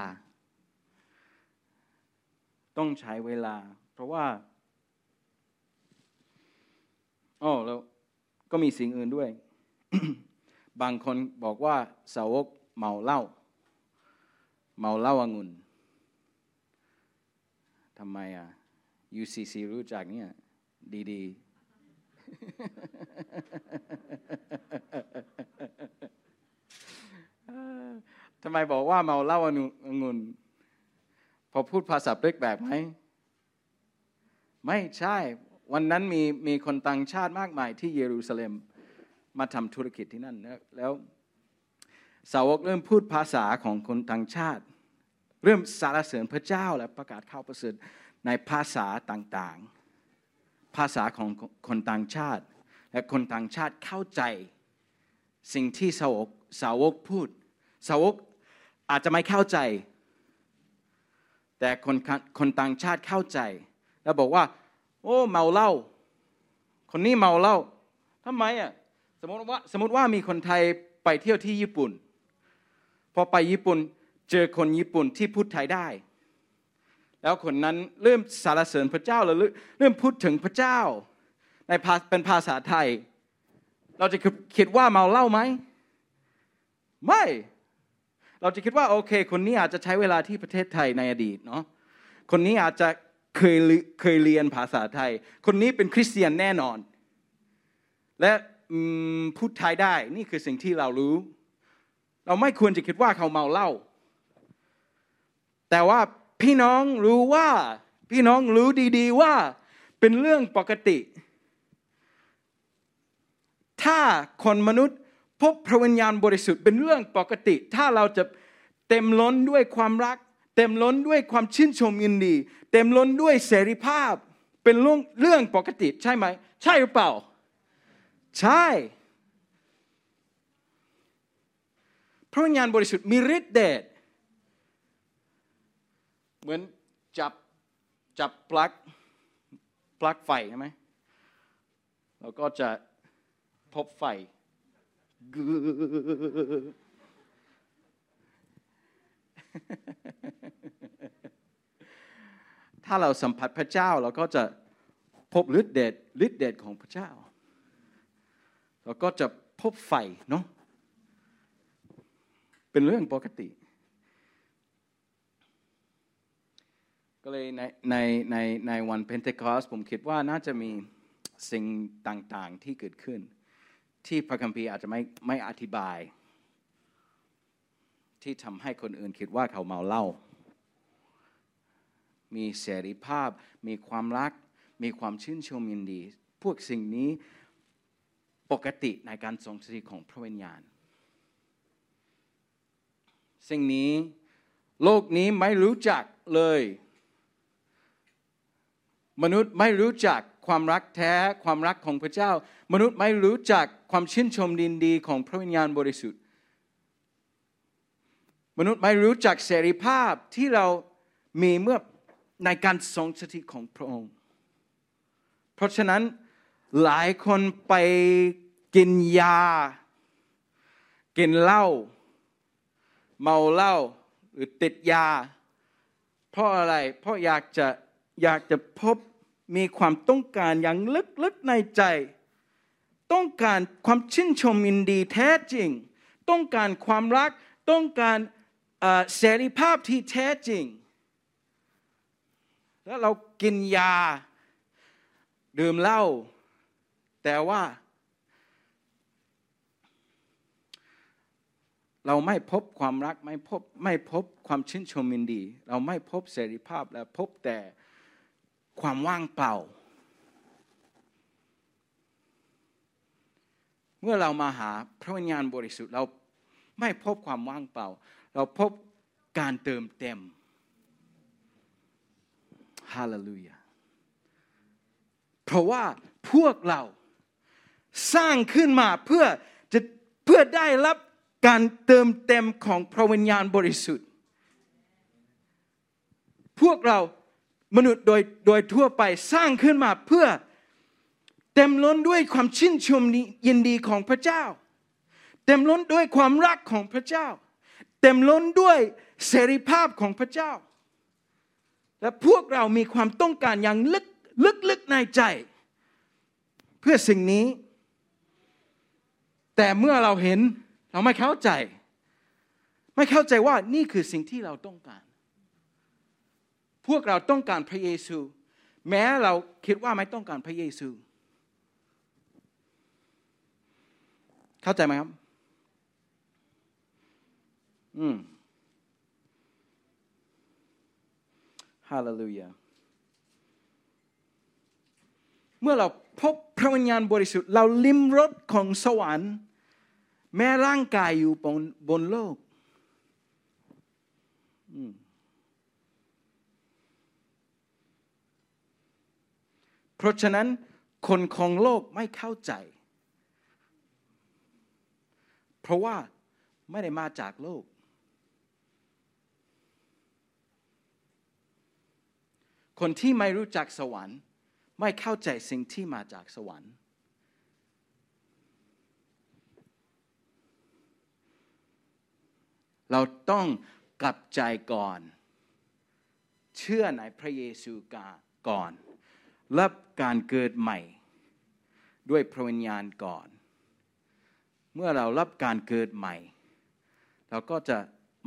ต้องใช้เวลา เพราะว่าอ๋อแล้วก็มีสิ่งอื่นด้วย บางคนบอกว่าสาวกเมาเหล้าเมาเหล้าองุ่นทำไมอะ UCC รู้จักเนี่ยดีๆทำไมบอกว่าเมาเหล้าองุ่น พอพูดภาษาเบรกแบบไหมไม่ใช่ วันนั้นมีมีคนต่างชาติมากมายที่เยรูซาเล็มมาทำธุรกิจที่นั่นแล้วสาวกเริ่มพูดภาษาของคนต่างชาติ เริ่มสารเสริญพระเจ้าและประกาศข่าวประเสริฐในภาษาต่างๆ ภาษาของคนต่างชาติ และคนต่างชาติเข้าใจ สิ่งที่สาวกสาวกพูด สาวกอาจจะไม่เข้าใจ แต่คนคนต่างชาติเข้าใจ แล้วบอกว่า โอ้เมาเหล้าคนนี้เมาเหล้าทำไมอะสมมติว่าสมมติว่ามีคนไทยไปเที่ยวที่ญี่ปุ่น พอไปญี่ปุ่นเจอคนญี่ปุ่นที่พูดไทยได้ แล้วคนนั้นเริ่มสารเสริญพระเจ้าแล้วเริ่มพูดถึงพระเจ้า ในเป็นภาษาไทย เราจะคิดว่าเมาเหล้าไหมไม่ เราจะคิดว่าโอเค คนนี้อาจจะใช้เวลาที่ประเทศไทยในอดีตเนาะคนนี้อาจจะเคยเคยเรียนภาษาไทย คนนี้เป็นคริสเตียนแน่นอน และพูดไทยได้นี่คือสิ่งที่เรารู้ เราไม่ควรจะคิดว่าเขาเมาเหล้าแต่ว่าพี่น้องรู้ว่าพี่น้องรู้ดีๆว่าเป็นเรื่องปกติ ถ้าคนมนุษย์ พบพระวิญญาณบริสุทธิ์เป็นเรื่องปกติ ถ้าเราจะเต็มล้นด้วยความรัก เต็มล้นด้วยความชื่นชมยินดี เต็มล้นด้วยเสรีภาพ เป็นเรื่องเรื่องปกติใช่ไหม ใช่หรือเปล่า ใช่ พระวิญญาณบริสุทธิ์มีฤทธิ์เดชเหมือนจับจับปลั๊กปลั๊กไฟใช่ไหมแล้วก็จะพบไฟ ถ้าเราสัมผัสพระเจ้าเราก็จะพบฤทธิ์เดชฤทธิ์เดชของพระเจ้า เราก็จะพบไฟเนาะเป็นเรื่องปกติ ก็เลยในในในในวันเพนเทคอสผมคิดว่าน่าจะมีสิ่งต่างๆที่เกิดขึ้น ที่พระคัมภีร์อาจจะไม่ไม่อธิบาย ที่ทำให้คนอื่นคิดว่าเขาเมาเหล้ามีเสรีภาพ มีความรัก มีความชื่นชมยินดี พวกสิ่งนี้ปกติในการทรงสถิตของพระวิญญาณ สิ่งนี้โลกนี้ไม่รู้จักเลย มนุษย์ไม่รู้จักความรักแท้ความรักของพระเจ้า มนุษย์ไม่รู้จักความชื่นชมดินดีของพระวิญญาณบริสุทธิ์ มนุษย์ไม่รู้จักเสรีภาพที่เรามีเมื่อในการทรงสถิตของพระองค์ เพราะฉะนั้นหลายคนไปกินยา กินเหล้าเมาเหล้าหรือติดยา เพราะอะไรเพราะอยากจะ อยากจะพบมีความต้องการอย่างลึกๆในใจ ต้องการความชื่นชมยินดีแท้จริง ต้องการความรัก ต้องการเสรีภาพที่แท้จริง แล้วเรากินยา ดื่มเหล้าแต่ว่า เราไม่พบความรักไม่พบไม่พบความชื่นชมยินดี เราไม่พบเสรีภาพและพบแต่ ความว่างเปล่า เมื่อเรามาหาพระวิญญาณบริสุทธิ์เราไม่พบความว่างเปล่า เราพบการเติมเต็มฮาเลลูยาเพราะว่าพวกเราสร้างขึ้นมาเพื่อจะเพื่อได้รับการเติมเต็มของพระวิญญาณบริสุทธิ์ พวกเรา มนุษย์โดยโดยทั่วไปสร้างขึ้นมาเพื่อเต็มล้นด้วยความชื่นชมยินดีของพระเจ้า เต็มล้นด้วยความรักของพระเจ้า เต็มล้นด้วยเสรีภาพของพระเจ้า และพวกเรามีความต้องการอย่างลึกลึกๆในใจ เพื่อสิ่งนี้ แต่เมื่อเราเห็นเราไม่เข้าใจ ไม่เข้าใจว่านี่คือสิ่งที่เราต้องการ พวกเราต้องการพระเยซู แม้เราคิดว่าไม่ต้องการพระเยซู เข้าใจไหมครับ อืมฮาเลลูยาเมื่อเราพบพระวิญญาณบริสุทธิ์ เราลิ้มรสของสวรรค์ แม้ร่างกายอยู่บนบนโลก เพราะฉะนั้นคนของโลกไม่เข้าใจ เพราะว่าไม่ได้มาจากโลก คนที่ไม่รู้จักสวรรค์ ไม่เข้าใจสิ่งที่มาจากสวรรค์ เราต้องกลับใจก่อน เชื่อในพระเยซูก่อน รับการเกิดใหม่ ด้วยพระวิญญาณก่อน เมื่อเรารับการเกิดใหม่ เราก็จะ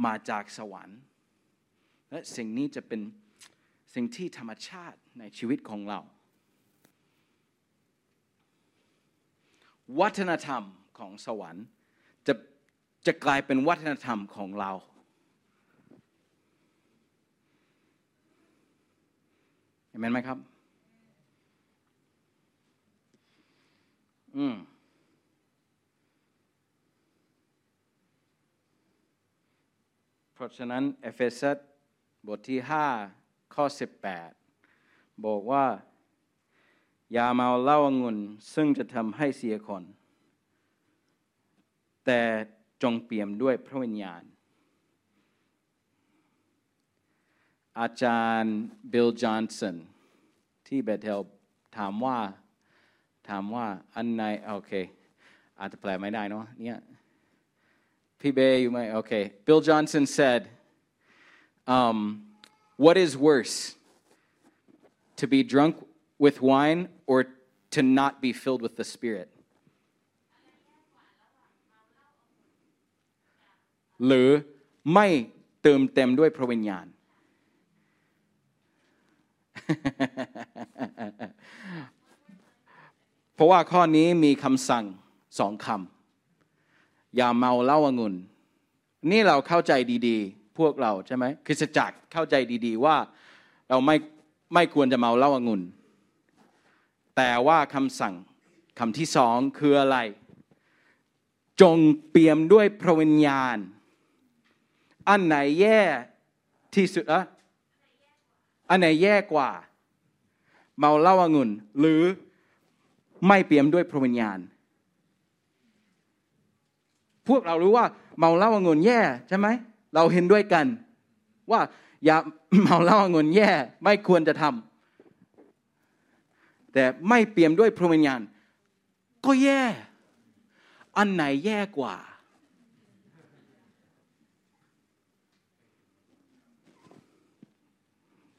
มาจากสวรรค์ และสิ่งนี้จะเป็นสิ่งที่ธรรมชาติในชีวิตของเรา วัฒนธรรมของสวรรค์จะจะกลายเป็นวัฒนธรรมของเรา เห็นไหมครับ อืมเพราะฉะนั้นเอเฟซัสบทที่ 5 ข้อ 18 บอกว่า อย่าเมาเหล้าองุ่นซึ่งจะทำให้เสียคน แต่จงเปี่ยมด้วยพระวิญญาณ อาจารย์บิลจอห์นสันที่เบเทลถามว่า ถามว่าอันไหนโอเคอาจจะแปลไม่ได้เนาะเนี่ยพี่เบย์อยู่ไหมโอเค Bill Johnson said um, what is worse to be drunk with wine or to not be filled with the Spirit หรือไม่เติมเต็มด้วยพระวิญญาณ *laughs* เพราะว่าข้อนี้มีคำสั่งสองคำอย่าเมาเหล้าองุ่น นี่เราเข้าใจดีๆ พวกเราใช่ไหมคือจักเข้าใจดีๆว่าเราไม่ไม่ควรจะเมาเหล้าองุ่น แต่ว่าคำสั่งคำที่สองคืออะไร จงเปี่ยมด้วยพระวิญญาณ อันไหนแย่ที่สุดอะอันไหนแย่กว่า เมาเหล้าองุ่น หรือ ไม่เปี่ยมด้วยพระวิญญาณ พวกเรารู้ว่าเมาเหล้าองุ่นแย่ใช่ไหมเราเห็นด้วยกัน ว่าอย่าเมาเหล้าองุ่นแย่ ไม่ควรจะทำแต่ไม่เปี่ยมด้วยพระวิญญาณ ก็แย่ อันไหนแย่กว่า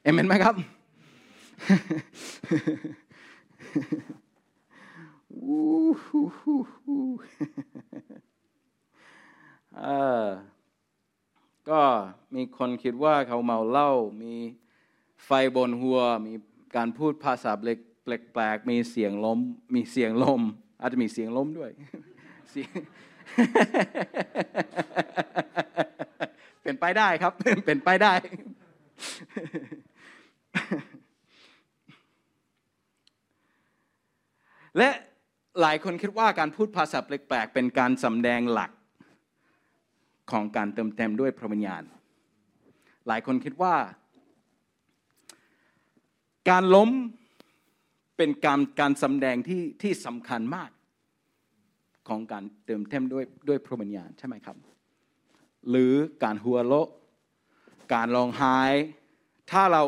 เอเมนไหมครับ ก็มีคนคิดว่าเขาเมาเหล้ามีไฟบนหัว มีการพูดภาษาเล็กแปลกๆมีเสียงลม มีเสียงลม อาจจะมีเสียงลมด้วยเป็นไปได้ครับ เป็นไปได้ และ หลายคนคิดว่าการพูดภาษาแปลกๆเป็นการสำแดงหลักของการเติมเต็มด้วยพระวิญญาณ หลายคนคิดว่า การล้มเป็นการการสำแดงที่ที่สำคัญมากของการเติมเต็มด้วยด้วยพระวิญญาณใช่ไหมครับ หรือการหัวโลการร้องไห้ถ้าเรา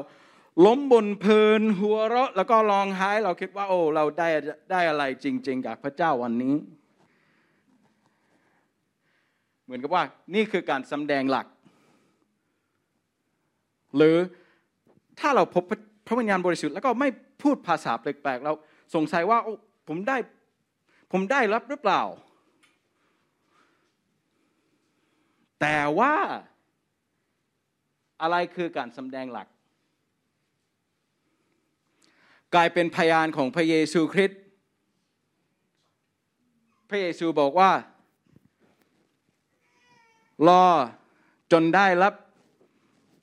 ล้มบนพื้นหัวเราะแล้วก็ร้องไห้ เราคิดว่า โอ้ เราได้ได้อะไรจริง ๆ จากพระเจ้าวันนี้ เหมือนกับว่า นี่คือการสำแดงหลัก หรือถ้าเราพบพระวิญญาณบริสุทธิ์แล้วก็ไม่พูดภาษาแปลกๆเราสงสัยว่าผมได้ ผมได้รับหรือเปล่า แต่ว่าอะไรคือการสำแดงหลัก กลายเป็นพยานของพระเยซูคริสต์พระเยซูบอกว่า รอจนได้รับ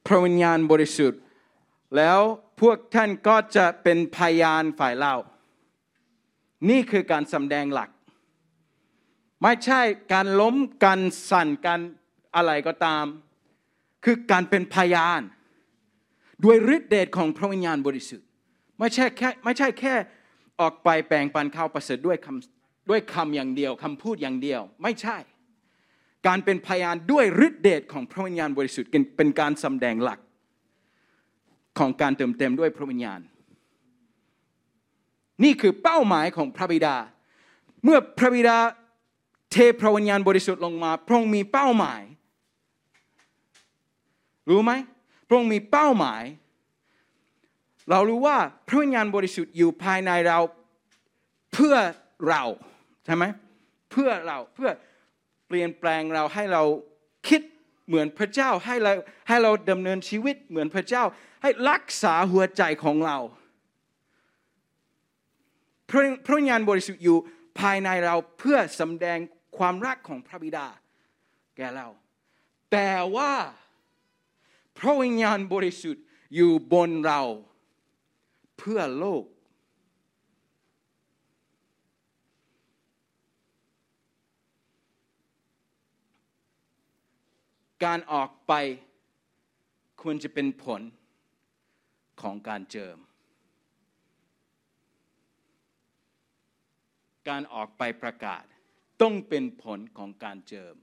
พระวิญญาณบริสุทธิ์ แล้วพวกท่านก็จะเป็นพยานฝ่ายเรานี่คือการสำแดงหลัก ไม่ใช่การล้มการสั่นการอะไรก็ตาม คือการเป็นพยาน ด้วยฤทธิเดชของพระวิญญาณบริสุทธิ์ ไม่ใช่แค่ไม่ใช่แค่ออกไปแปลงปันข้าวประเสริฐด้วยคำด้วยคำอย่างเดียวคำพูดอย่างเดียว ไม่ใช่ การเป็นพยานด้วยฤทธิเดชของพระวิญญาณบริสุทธิ์เป็นการสำแดงหลักของการเติมเต็มด้วยพระวิญญาณ นี่คือเป้าหมายของพระบิดา เมื่อพระบิดาเทพระวิญญาณบริสุทธิ์ลงมา พระองค์มีเป้าหมาย รู้ไหมพระองค์มีเป้าหมาย เรารู้ว่าพระวิญญาณบริสุทธิ์อยู่ภายในเราเพื่อเราใช่ไหมเพื่อเราเพื่อเปลี่ยนแปลงเราให้เราคิดเหมือนพระเจ้าให้เราให้เราดำเนินชีวิตเหมือนพระเจ้า ให้รักษาหัวใจของเราพระพระวิญญาณบริสุทธิ์อยู่ภายในเราเพื่อสำแดงความรักของพระบิดา แก่เรา แต่ว่าพระวิญญาณบริสุทธิ์อยู่บนเรา เพื่อโลก การออกไปควรจะเป็นผลของการเจิม การออกไปประกาศต้องเป็นผลของการเจิม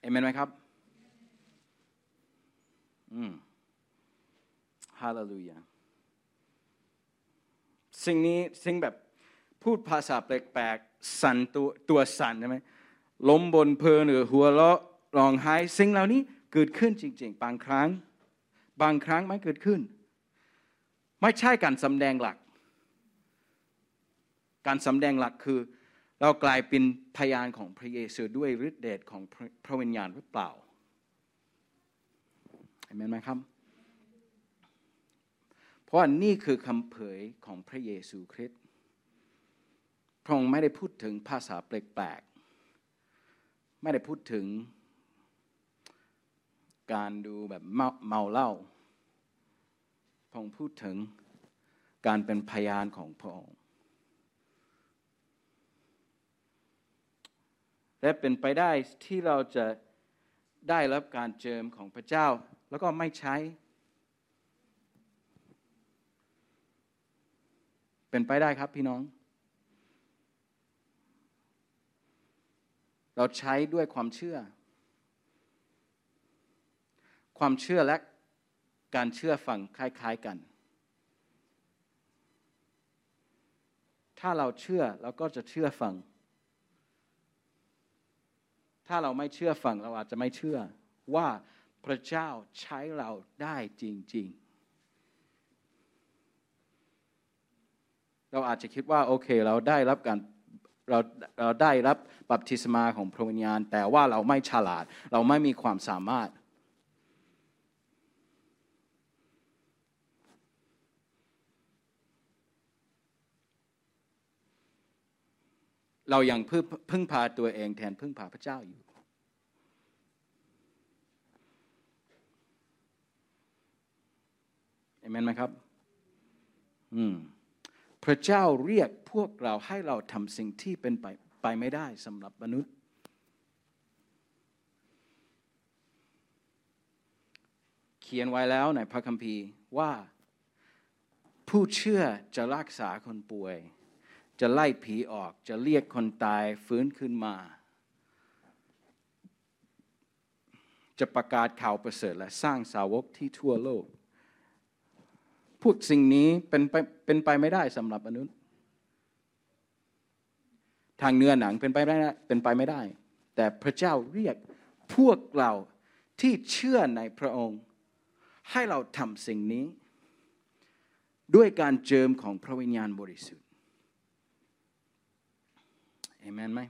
เอเมนไหมครับ ฮาเลลูยาสิ่งนี้สิ่งแบบพูดภาษาแปลกๆ สั่นตัวตัวสั่นใช่ไหมล้มบนเพลินหรือหัวเราะร้องไห้สิ่งเหล่านี้เกิดขึ้นจริง ๆ บางครั้ง บางครั้งไม่เกิดขึ้น ไม่ใช่การสำแดงหลัก การสำแดงหลักคือ เรากลายเป็นพยานของพระเยซูด้วยฤทธิเดชของพระวิญญาณหรือเปล่า เห็นไหมครับ เพราะนี่คือคำเผยของพระเยซูคริสต์พระองค์ไม่ได้พูดถึงภาษาแปลกๆ ไม่ได้พูดถึงการดูแบบเมาเหล้าระองค์พูดถึงการเป็นพยานของพระองค์ และเป็นไปได้ที่เราจะได้รับการเจิมของพระเจ้า แล้วก็ไม่ใช้ เป็นไปได้ครับพี่น้อง เราใช้ด้วยความเชื่อ ความเชื่อและการเชื่อฟังคล้าย ๆกัน ถ้าเราเชื่อเราก็จะเชื่อฟัง ถ้าเราไม่เชื่อฟังเราอาจจะไม่เชื่อว่า พระเจ้าใช้เราได้จริง ๆ เราอาจจะคิดว่าโอเคเราได้รับการเราเราได้รับบัพติศมาของพระวิญญาณ แต่ว่าเราไม่ฉลาด เราไม่มีความสามารถ เรายัางพึ่งพาตัวเองแทนพึ่งพาพระเจ้าอยู่ เอเมนไหมครับ อืมพระเจ้าเรียกพวกเราให้เราทำสิ่งที่เป็นไปไปไม่ได้สำหรับมนุษย์ เขียนไว้แล้วในพระคัมภีร์ว่า ผู้เชื่อจะรักษาคนป่วย จะไล่ผีออกจะเรียกคนตายฟื้นขึ้นมา จะประกาศข่าวประเสริฐและสร้างสาวกที่ทั่วโลก พวกสิ่งนี้เป็นไปเป็นไปไม่ได้สำหรับมนุษย์ ทางเนื้อหนังเป็นไปไม่ได้เป็นไปไม่ได้ แต่พระเจ้าเรียกพวกเราที่เชื่อในพระองค์ ให้เราทำสิ่งนี้ ด้วยการเจิมของพระวิญญาณบริสุทธิ์เอเมนไหม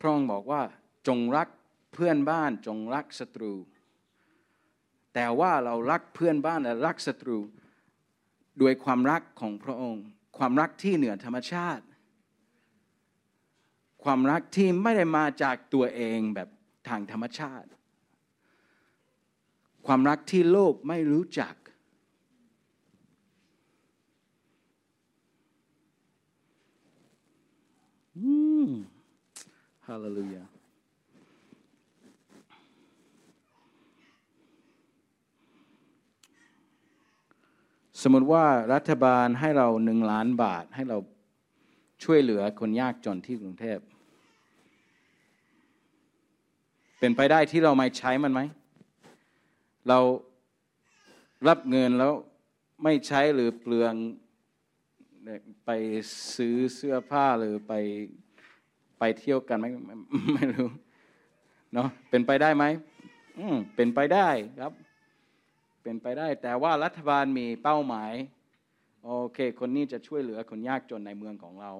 พระองค์บอกว่าจงรักเพื่อนบ้านจงรักศัตรู แต่ว่าเรารักเพื่อนบ้านและรักศัตรูด้วยความรักของพระองค์ ความรักที่เหนือธรรมชาติ ความรักที่ไม่ได้มาจากตัวเองแบบทางธรรมชาติ ความรักที่โลกไม่รู้จัก ฮาเลลูยา สมมติว่ารัฐบาลให้เราหนึ่งล้านบาทให้เราช่วยเหลือคนยากจนที่กรุงเทพ เป็นไปได้ที่เราไม่ใช้มันไหม เรารับเงินแล้วไม่ใช้หรือเปลืองไปซื้อเสื้อผ้าหรือไปไปเที่ยวกันไม่ไม่รู้เนาะเป็นไปได้ไหมอืมเป็นไปได้ครับ เป็นไปได้ แต่ว่ารัฐบาลมีเป้าหมาย โอเค คนนี้จะช่วยเหลือคนยากจนในเมืองของเรา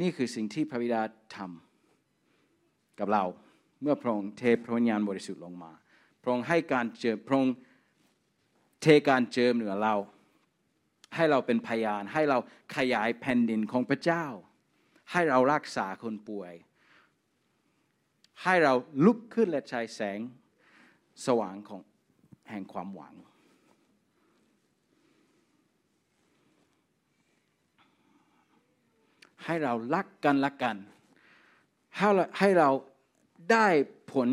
นี่คือสิ่งที่พระบิดาทำกับเรา เมื่อพระองค์เทพระวิญญาณบริสุทธิ์ลงมา พระองค์ให้การเจิมพระองค์เทการเจิมเหนือเรา ให้เราเป็นพยาน ให้เราขยายแผ่นดินของพระเจ้า ให้เรารักษาคนป่วย ให้เราลุกขึ้นและใช้แสงสว่างของแห่งความหวัง ให้เรารักกันละกัน ให้เราให้เราได้ผล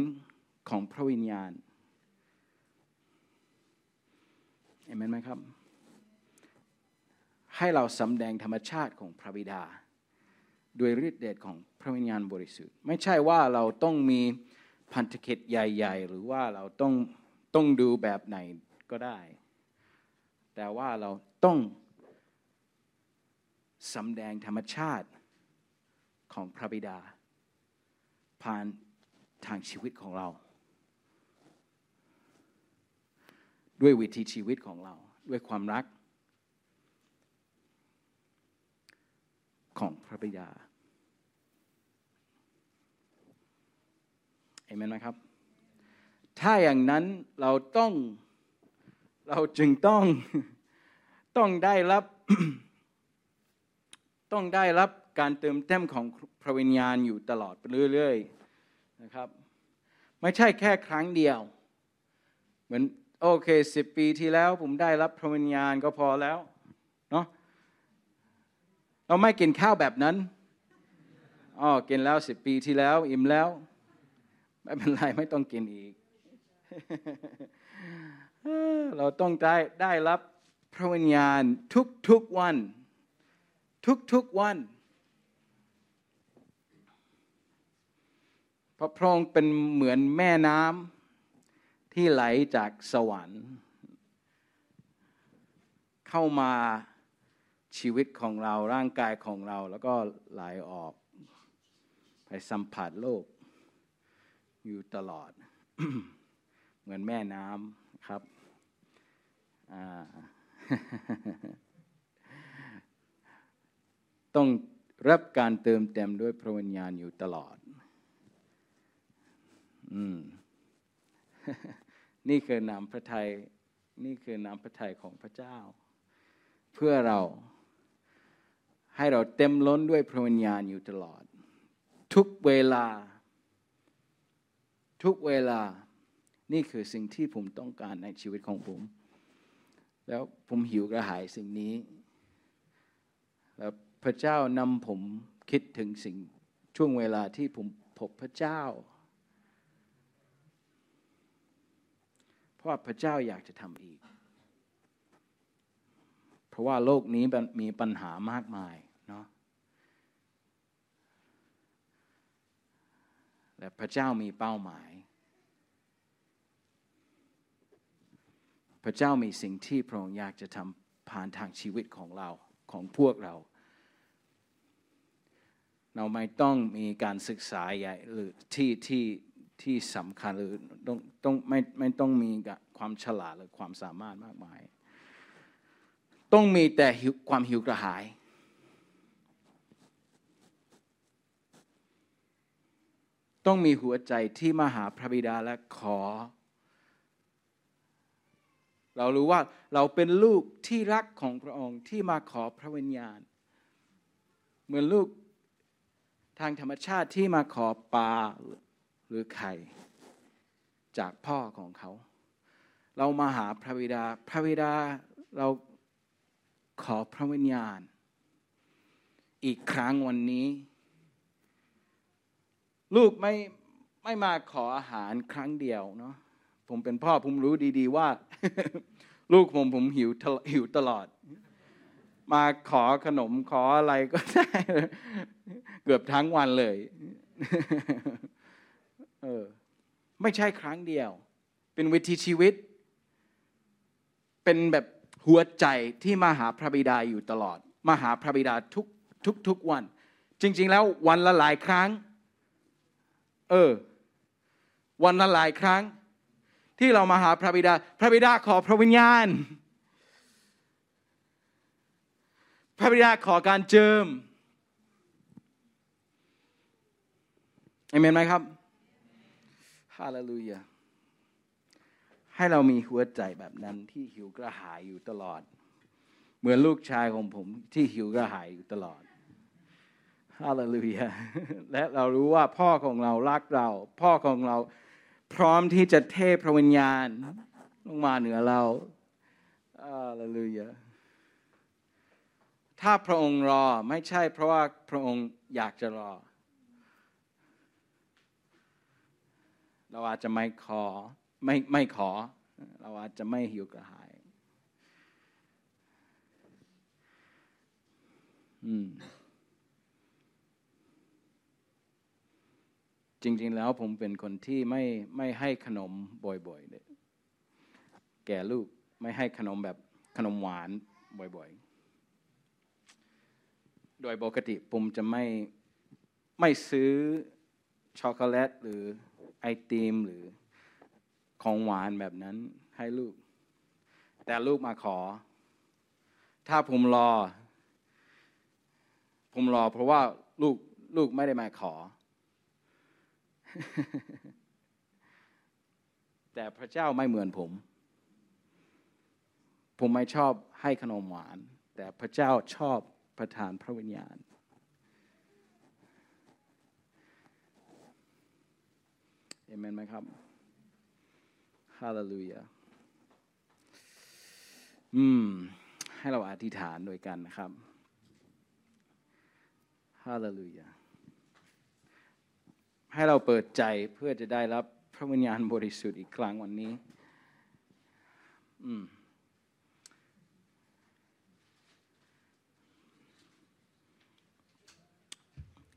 ของพระวิญญาณเห็นไหมครับ ให้เราสำแดงธรรมชาติของพระบิดา ด้วยฤทธิเดชของพระวิญญาณบริสุทธิ์ ไม่ใช่ว่าเราต้องมีพันธกิจใหญ่ ๆ หรือว่าเราต้องต้องดูแบบไหนก็ได้ แต่ว่าเราต้องสำแดงธรรมชาติของพระบิดา ผ่านทางชีวิตของเรา ด้วยวิถีชีวิตของเรา ด้วยความรักของพระบิดา เห็นไหมครับ ถ้าอย่างนั้นเราต้องเราจึงต้องต้องได้รับต้องได้รับการเติมเต็มของพระวิญญาณอยู่ตลอดไปเรื่อยๆนะครับ ไม่ใช่แค่ครั้งเดียว เหมือนโอเคสิบปีที่แล้วผมได้รับพระวิญญาณก็พอแล้วเนาะเราไม่กินข้าวแบบนั้นอ๋อกินแล้วสิบปีที่แล้ว อิ่มแล้ว ไม่เป็นไรไม่ต้องกินอีก เราต้องได้ได้รับพระวิญญาณทุกทุกวัน ทุกทุกวันพระพระองค์เป็นเหมือนแม่น้ำที่ไหลจากสวรรค์ เข้ามาชีวิตของเราร่างกายของเราแล้วก็ไหลออก ไปสัมผัสโลก อยู่ตลอด เหมือนแม่น้ำครับต้องรับการเติมเต็มด้วยพระวิญญาณอยู่ตลอดอนี่คือนามพระทัยนี่คือนามพระทัยของพระเจ้า เพื่อเราให้เราเต็มล้นด้วยพระวิญญาณอยู่ตลอด ทุกเวลา ทุกเวลานี่คือสิ่งที่ผมต้องการในชีวิตของผม แล้วผมหิวกระหายสิ่งนี้แล้วพระเจ้านำผมคิดถึงสิ่งช่วงเวลาที่ผมพบพระเจ้า เพราะพระเจ้าอยากจะทำอีก เพราะว่าโลกนี้มีปัญหามากมายเนาะ และพระเจ้ามีเป้าหมาย พระเจ้ามีสิ่งที่พระองค์อยากจะทำผ่านทางชีวิตของเราของพวกเรา เราไม่ต้องมีการศึกษาใหญ่หรือที่ที่ที่สำคัญหรือต้องต้องไม่ไม่ต้องมีความฉลาดหรือความสามารถมากมาย ต้องมีแต่ความหิวกระหาย ต้องมีหัวใจที่มาหาพระบิดาและขอ เรารู้ว่าเราเป็นลูกที่รักของพระองค์ที่มาขอพระวิญญาณ เหมือนลูกทางธรรมชาติที่มาขอปลาหรือไข่ จากพ่อของเขา เรามาหาพระบิดา พระบิดาเราขอพระวิญญาณ อีกครั้งวันนี้ ลูกไม่ไม่มาขออาหารครั้งเดียวเนาะผมเป็นพ่อผมรู้ดีๆว่า ลูกผมผมหิวหิวตลอด มาขอขนมขออะไรก็ได้เกือบทั้งวันเลยเออไม่ใช่ครั้งเดียว เป็นวิถีชีวิต เป็นแบบหัวใจที่มาหาพระบิดาอยู่ตลอด มาหาพระบิดาทุกทุกทุกวัน จริง ๆ แล้ววันละหลายครั้ง เออ วันละหลายครั้ง ที่เรามาหาพระบิดา พระบิดาขอพระวิญญาณ พระบิดาขอการเจิมเอเมนไหมครับฮาเลลูยาให้เรามีหัวใจแบบนั้นที่หิวกระหายอยู่ตลอด เหมือนลูกชายของผมที่หิวกระหายอยู่ตลอด ฮาเลลูยาและเรารู้ว่าพ่อของเรารักเรา พ่อของเราพร้อมที่จะเทพระวิญญาณลงมาเหนือเราฮาเลลูยาถ้าพระองค์รอไม่ใช่เพราะว่าพระองค์อยากจะรอ เราอาจจะไม่ขอไม่ไม่ขอ เราอาจจะไม่หิวกระหายอืม จริง ๆ แล้วผมเป็นคนที่ไม่ไม่ให้ขนมบ่อยๆเลยแก่ลูกไม่ให้ขนมแบบขนมหวานบ่อยๆ โดยปกติผมจะไม่ไม่ซื้อช็อกโกแลตหรือไอติมหรือของหวานแบบนั้นให้ลูก แต่ลูกมาขอ ถ้าผมรอ ผมรอเพราะว่าลูกลูกไม่ได้มาขอ แต่พระเจ้าไม่เหมือนผม ผมไม่ชอบให้ขนมหวาน แต่พระเจ้าชอบประทานพระวิญญาณ เอเมนไหมครับ ฮาเลลูยา อืม ให้เราอธิษฐานโดยกันนะครับ ฮาเลลูยา ให้เราเปิดใจเพื่อจะได้รับพระวิญญาณบริสุทธิ์อีกครั้งวันนี้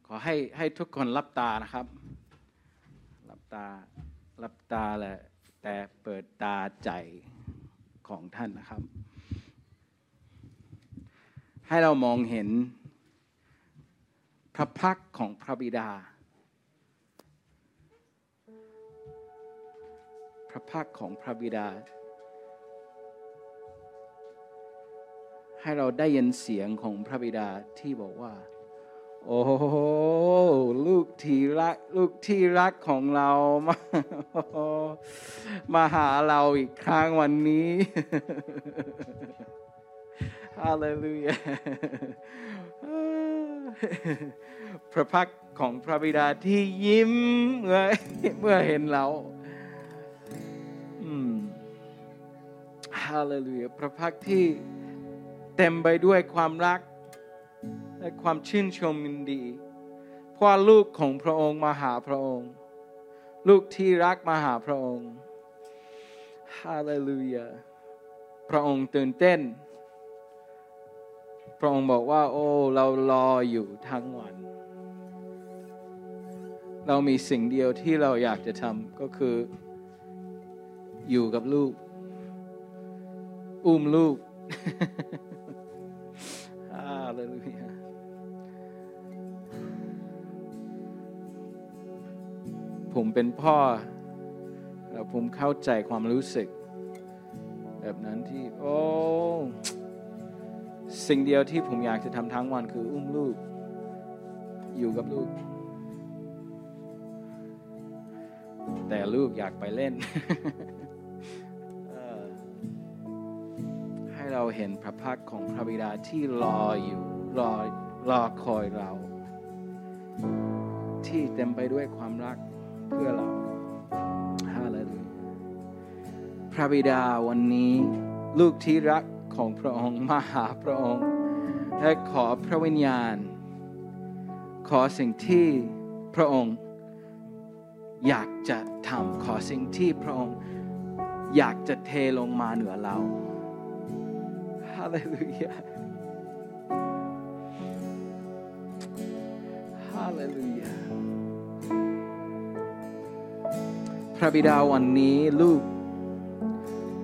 ขอให้ให้ทุกคนรับตานะครับ รับตารับตาแหละแต่เปิดตาใจของท่านนะครับ ให้เรามองเห็นพระพักของพระบิดา ระพักของพระบิดา ให้เราได้ยินเสียงของพระบิดาที่บอกว่า โอ้ลูกที่รักลูกที่รักของเรามามาหาเราอีกครั้งวันนี้ฮาเลลูยาพระพักของพระบิดาที่ยิ้มเมื่อเมื่อเห็นเรา ฮาเลลูยาพระพักที่เต็มไปด้วยความรัก และความชื่นชมยินดีเพราะลูกของพระองค์มาหาพระองค์ ลูกที่รักมาหาพระองค์ฮาเลลูยาพระองค์ตื่นเต้น พระองค์บอกว่า โอ้เรารออยู่ทั้งวัน เรามีสิ่งเดียวที่เราอยากจะทำก็คืออยู่กับลูก อุ้มลูกฮาเลลูยาผมเป็นพ่อแล้วผมเข้าใจความรู้สึก แบบนั้นที่ โอ้สิ่งเดียวที่ผมอยากจะทำทั้งวันคืออุ้มลูก อยู่กับลูก แต่ลูกอยากไปเล่น เราเห็นพระพักของพระบิดาที่รออยู่รอรอคอยเรา ที่เต็มไปด้วยความรักเพื่อเราฮาเลลูยาพระบิดาวันนี้ลูกที่รักของพระองค์มาหาพระองค์ และขอพระวิญญาณ ขอสิ่งที่พระองค์ อยากจะทำขอสิ่งที่พระองค์ อยากจะเทลงมาเหนือเรา ฮาเลลูยาฮาเลลูยาพระบิดาวันนี้ลูก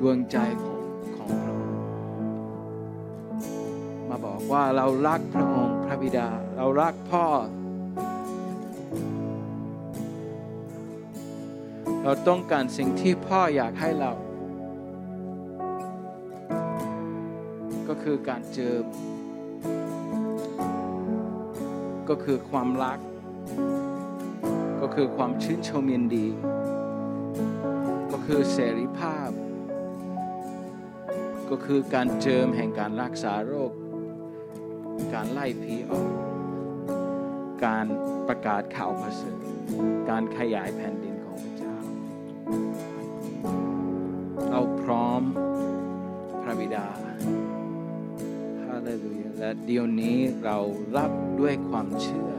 ดวงใจของของพระองค์มาบอกว่าเรารักพระองค์พระบิดา เรารักพ่อ เราต้องการสิ่งที่พ่ออยากให้เรา คือการเจิม ก็คือความรัก ก็คือความชื่นชมยินดี ก็คือเสรีภาพ ก็คือการเจิมแห่งการรักษาโรค การไล่ผีออก การประกาศข่าวประเสริฐการขยายแผ่นดินของพระเจ้า เราพร้อมพระบิดาฮาเลลูยา และเดี๋ยวนี้เรารับด้วยความเชื่อ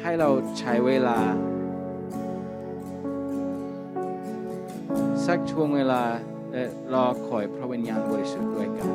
ให้เราใช้เวลา สักช่วงเวลาและรอคอยพระวิญญาณบริสุทธิ์ด้วยกัน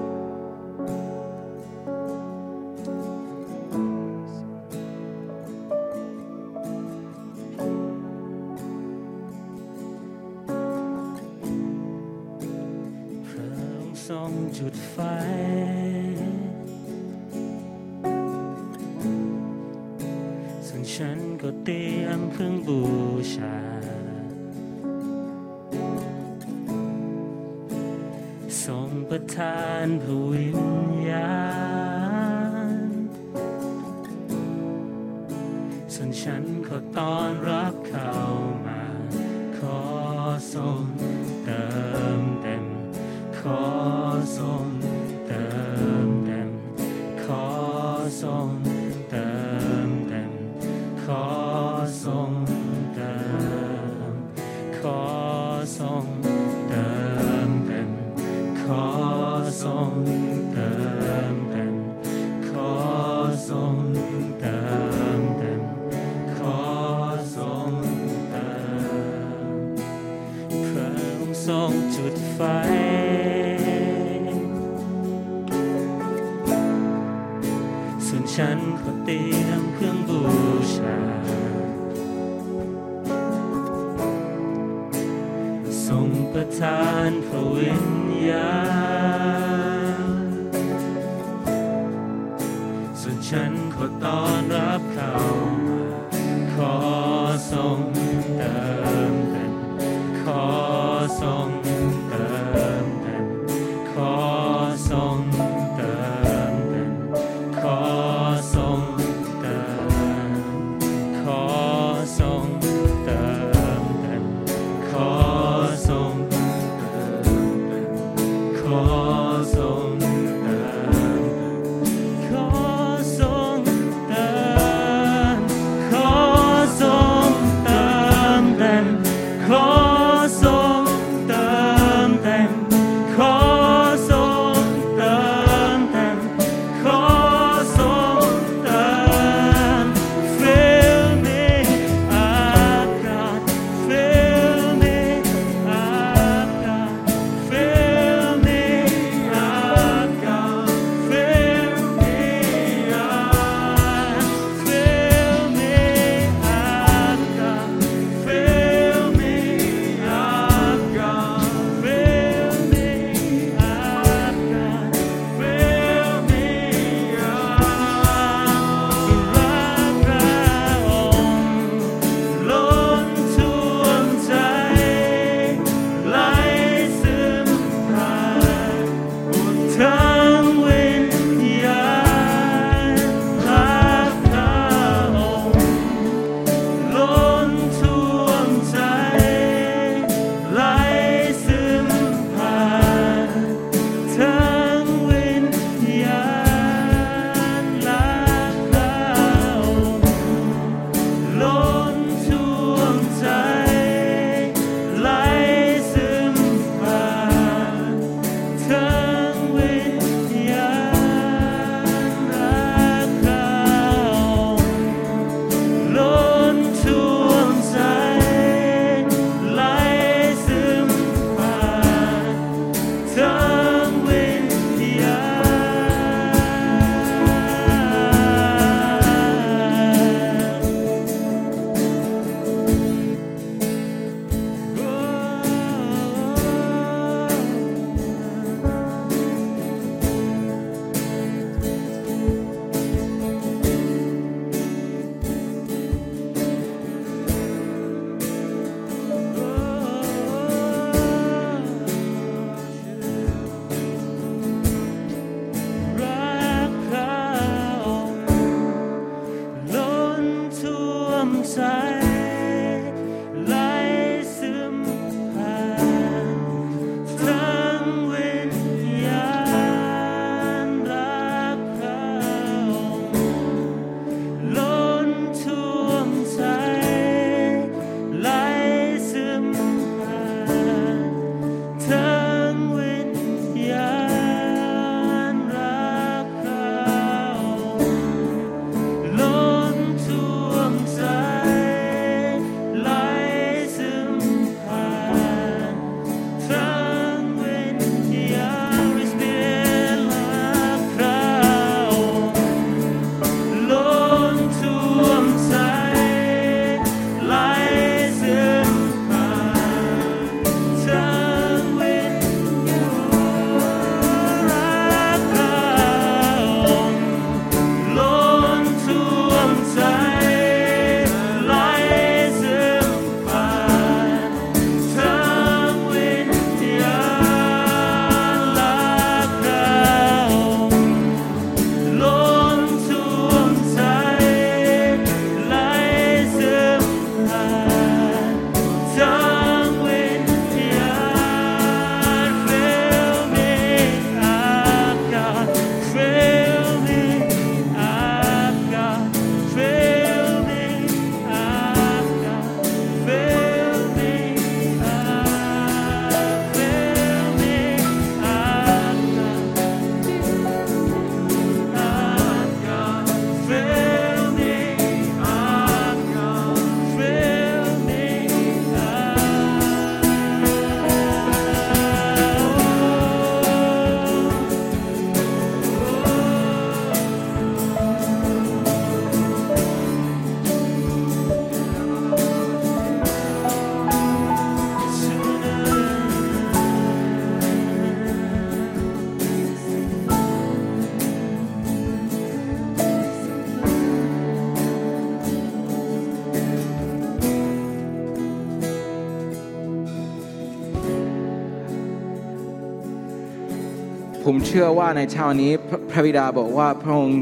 ผมเชื่อว่าในเช้านี้พระบิดาบอกว่าพระองค์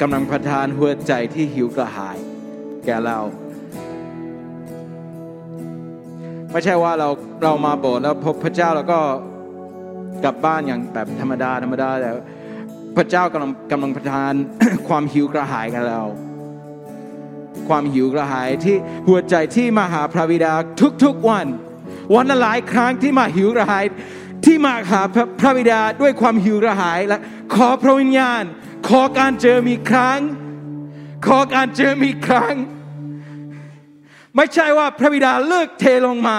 กำลังประทานหัวใจที่หิวกระหาย แก่เราไม่ใช่ว่าเราเรามาโบสถ์แล้วพบพระเจ้าแล้วก็กลับบ้านอย่างแบบธรรมดาธรรมดาแต่พระเจ้ากำลังกำลังประทานความหิวกระหายกับเรา ความหิวกระหายที่หัวใจที่มาหาพระบิดาทุกๆวัน วันละหลายครั้งที่มาหิวกระหาย ที่มาหาพระพระบิดาด้วยความหิวกระหายและขอพระวิญญาณ ขอการเจอมีครั้ง ขอการเจอมีครั้ง ไม่ใช่ว่าพระบิดาเลิกเทลงมา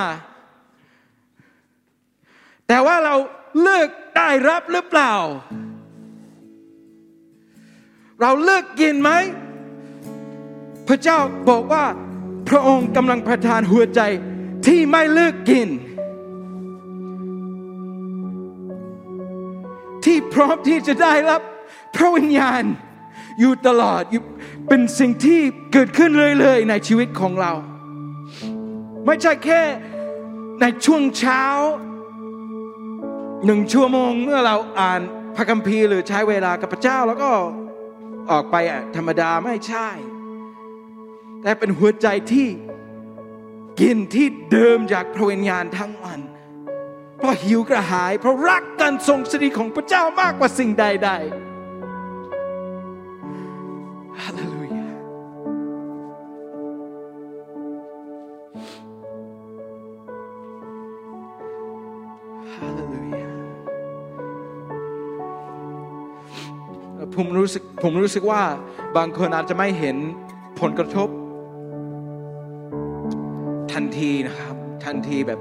แต่ว่าเราเลิกได้รับหรือเปล่า เราเลิกกินไหม พระเจ้าบอกว่าพระองค์กำลังประทานหัวใจที่ไม่เลิกกิน ที่พร้อมที่จะได้รับพระวิญญาณอยู่ตลอดอยู่เป็นสิ่งที่เกิดขึ้นเลยๆในชีวิตของเรา ไม่ใช่แค่ในช่วงเช้าหนึ่งชั่วโมงเมื่อเราอ่านพระคัมภีร์หรือใช้เวลากับพระเจ้าแล้วก็ออกไปธรรมดาไม่ใช่ แต่เป็นหัวใจที่กินที่เดิมจากพระวิญญาณทั้งวัน ราะหิวกระหาย เพราะรักการทรงสถิตของพระเจ้ามากกว่าสิ่งใดๆฮาเลลูยาฮาเลลูยาผมรู้สึกผมรู้สึกว่าบางคนอาจจะไม่เห็นผลกระทบ ทันทีนะครับ ทันทีแบบ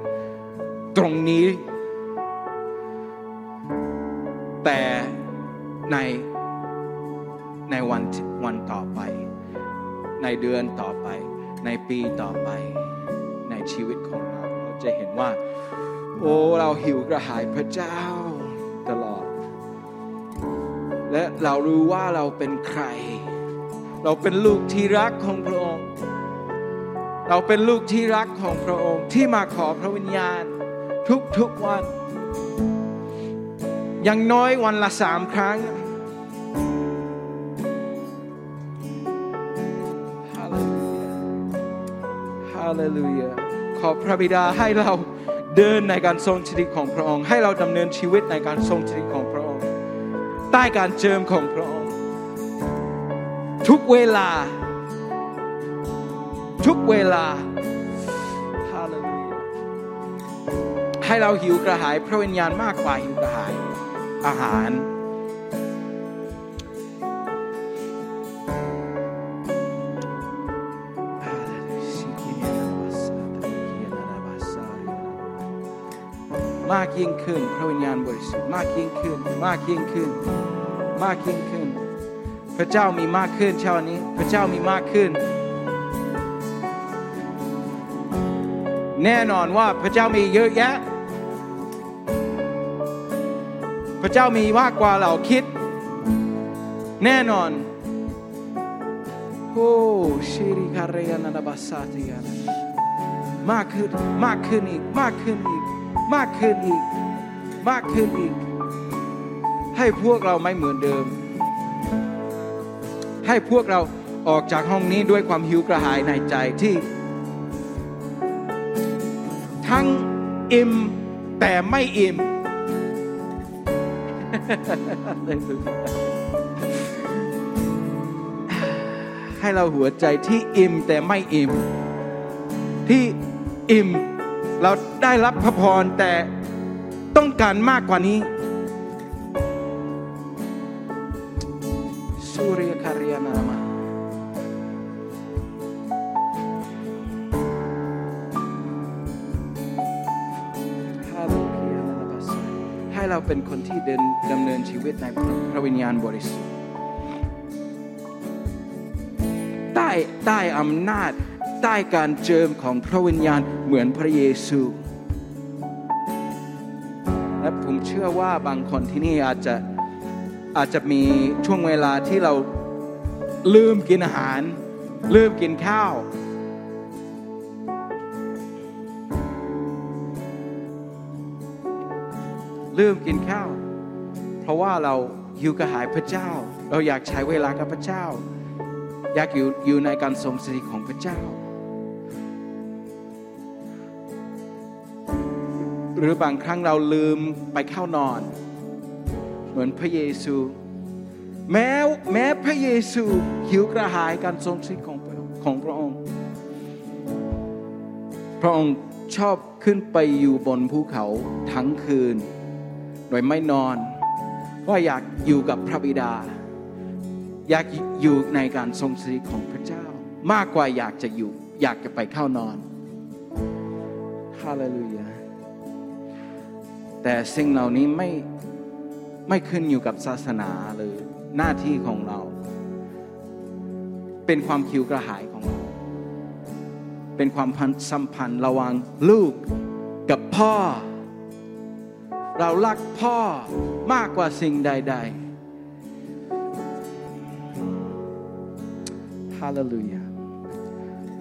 ตรงนี้ แต่ในในวันวันต่อไป ในเดือนต่อไป ในปีต่อไป ในชีวิตของเราเราจะเห็นว่า โอ้เราหิวกระหายพระเจ้าตลอด และเรารู้ว่าเราเป็นใคร เราเป็นลูกที่รักของพระองค์เราเป็นลูกที่รักของพระองค์ที่มาขอพระวิญญาณ ทุกๆวัน อย่างน้อยวันละสามครั้งฮาเลลูยาฮาเลลูยาขอพระบิดาให้เราเดินในการทรงสถิตของพระองค์ ให้เราดำเนินชีวิตในการทรงสถิตของพระองค์ ใต้การเจิมของพระองค์ ทุกเวลา ทุกเวลาฮาเลลูยาให้เราหิวกระหายพระวิญญาณมากกว่าหิวกระหาย อาหาร มากยิ่งขึ้น พระวิญญาณบริสุทธิ์มากยิ่งขึ้น มากยิ่งขึ้น มากยิ่งขึ้น พระเจ้ามีมากขึ้นเช้านี้ พระเจ้ามีมากขึ้น แน่นอนว่าพระเจ้ามีเยอะแยะ พระเจ้ามีมากกว่าเราคิด แน่นอนโอ้ชิริคาเรียนานาบาสาติยานมากขึ้นมากขึ้นอีกมากขึ้นอีก มากขึ้นอีก มากขึ้นอีก ให้พวกเราไม่เหมือนเดิม ให้พวกเราออกจากห้องนี้ด้วยความหิวกระหายในใจที่ ทั้งอิ่มแต่ไม่อิ่ม ให้เราหัวใจที่อิ่มแต่ไม่อิ่ม ที่อิ่มเราได้รับพระพรแต่ต้องการมากกว่านี้สุริยคาริยานามาฮา เป็นคนที่เดินดำเนินชีวิตในพระวิญญาณบริสุทธิ์ใต้ใต้อำนาจใต้การเจิมของพระวิญญาณเหมือนพระเยซู และผมเชื่อว่าบางคนที่นี่อาจจะอาจจะมีช่วงเวลาที่เราลืมกินอาหาร ลืมกินข้าว ลืมกินข้าว เพราะว่าเราหิวกระหายพระเจ้า เราอยากใช้เวลากับพระเจ้า อยากอยู่อยู่ในการทรงสถิตของพระเจ้า หรือบางครั้งเราลืมไปเข้านอน เหมือนพระเยซู แม้แม้พระเยซูหิวกระหายการทรงสถิตของของพระองค์ พระองค์ชอบขึ้นไปอยู่บนภูเขาทั้งคืน ดยไม่นอน ว่าอยากอยู่กับพระบิดา อยากอยู่ในการทรงสถิตของพระเจ้า มากกว่าอยากจะอยู่ อยากจะไปเข้านอนฮาเลลูยาแต่สิ่งเหล่านี้ไม่ไม่ขึ้นอยู่กับศาสนาหรือหน้าที่ของเรา เป็นความคิวกระหายของเรา เป็นความสัมพันธ์ระหว่างลูกกับพ่อ เรารักพ่อมากกว่าสิ่งใด ๆ ฮาเลลูยา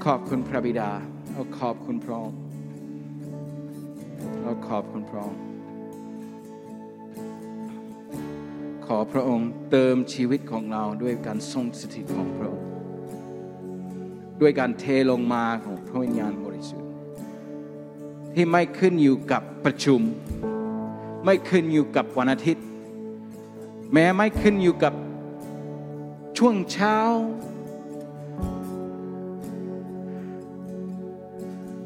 ขอบคุณพระบิดา เราขอบคุณพระองค์ เราขอบคุณพระองค์ ขอพระองค์เติมชีวิตของเราด้วยการทรงสถิตของพระองค์ ด้วยการเทลงมาของพระวิญญาณบริสุทธิ์ ที่ไม่ขึ้นอยู่กับประชุม ไม่ขึ้นอยู่กับวันอาทิตย์ แม้ไม่ขึ้นอยู่กับช่วงเช้า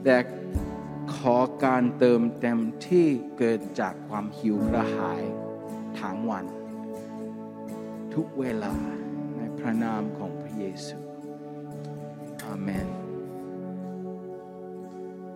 แต่ขอการเติมเต็มที่เกิดจากความหิวกระหายทั้งวัน ทุกเวลาในพระนามของพระเยซูอาเมน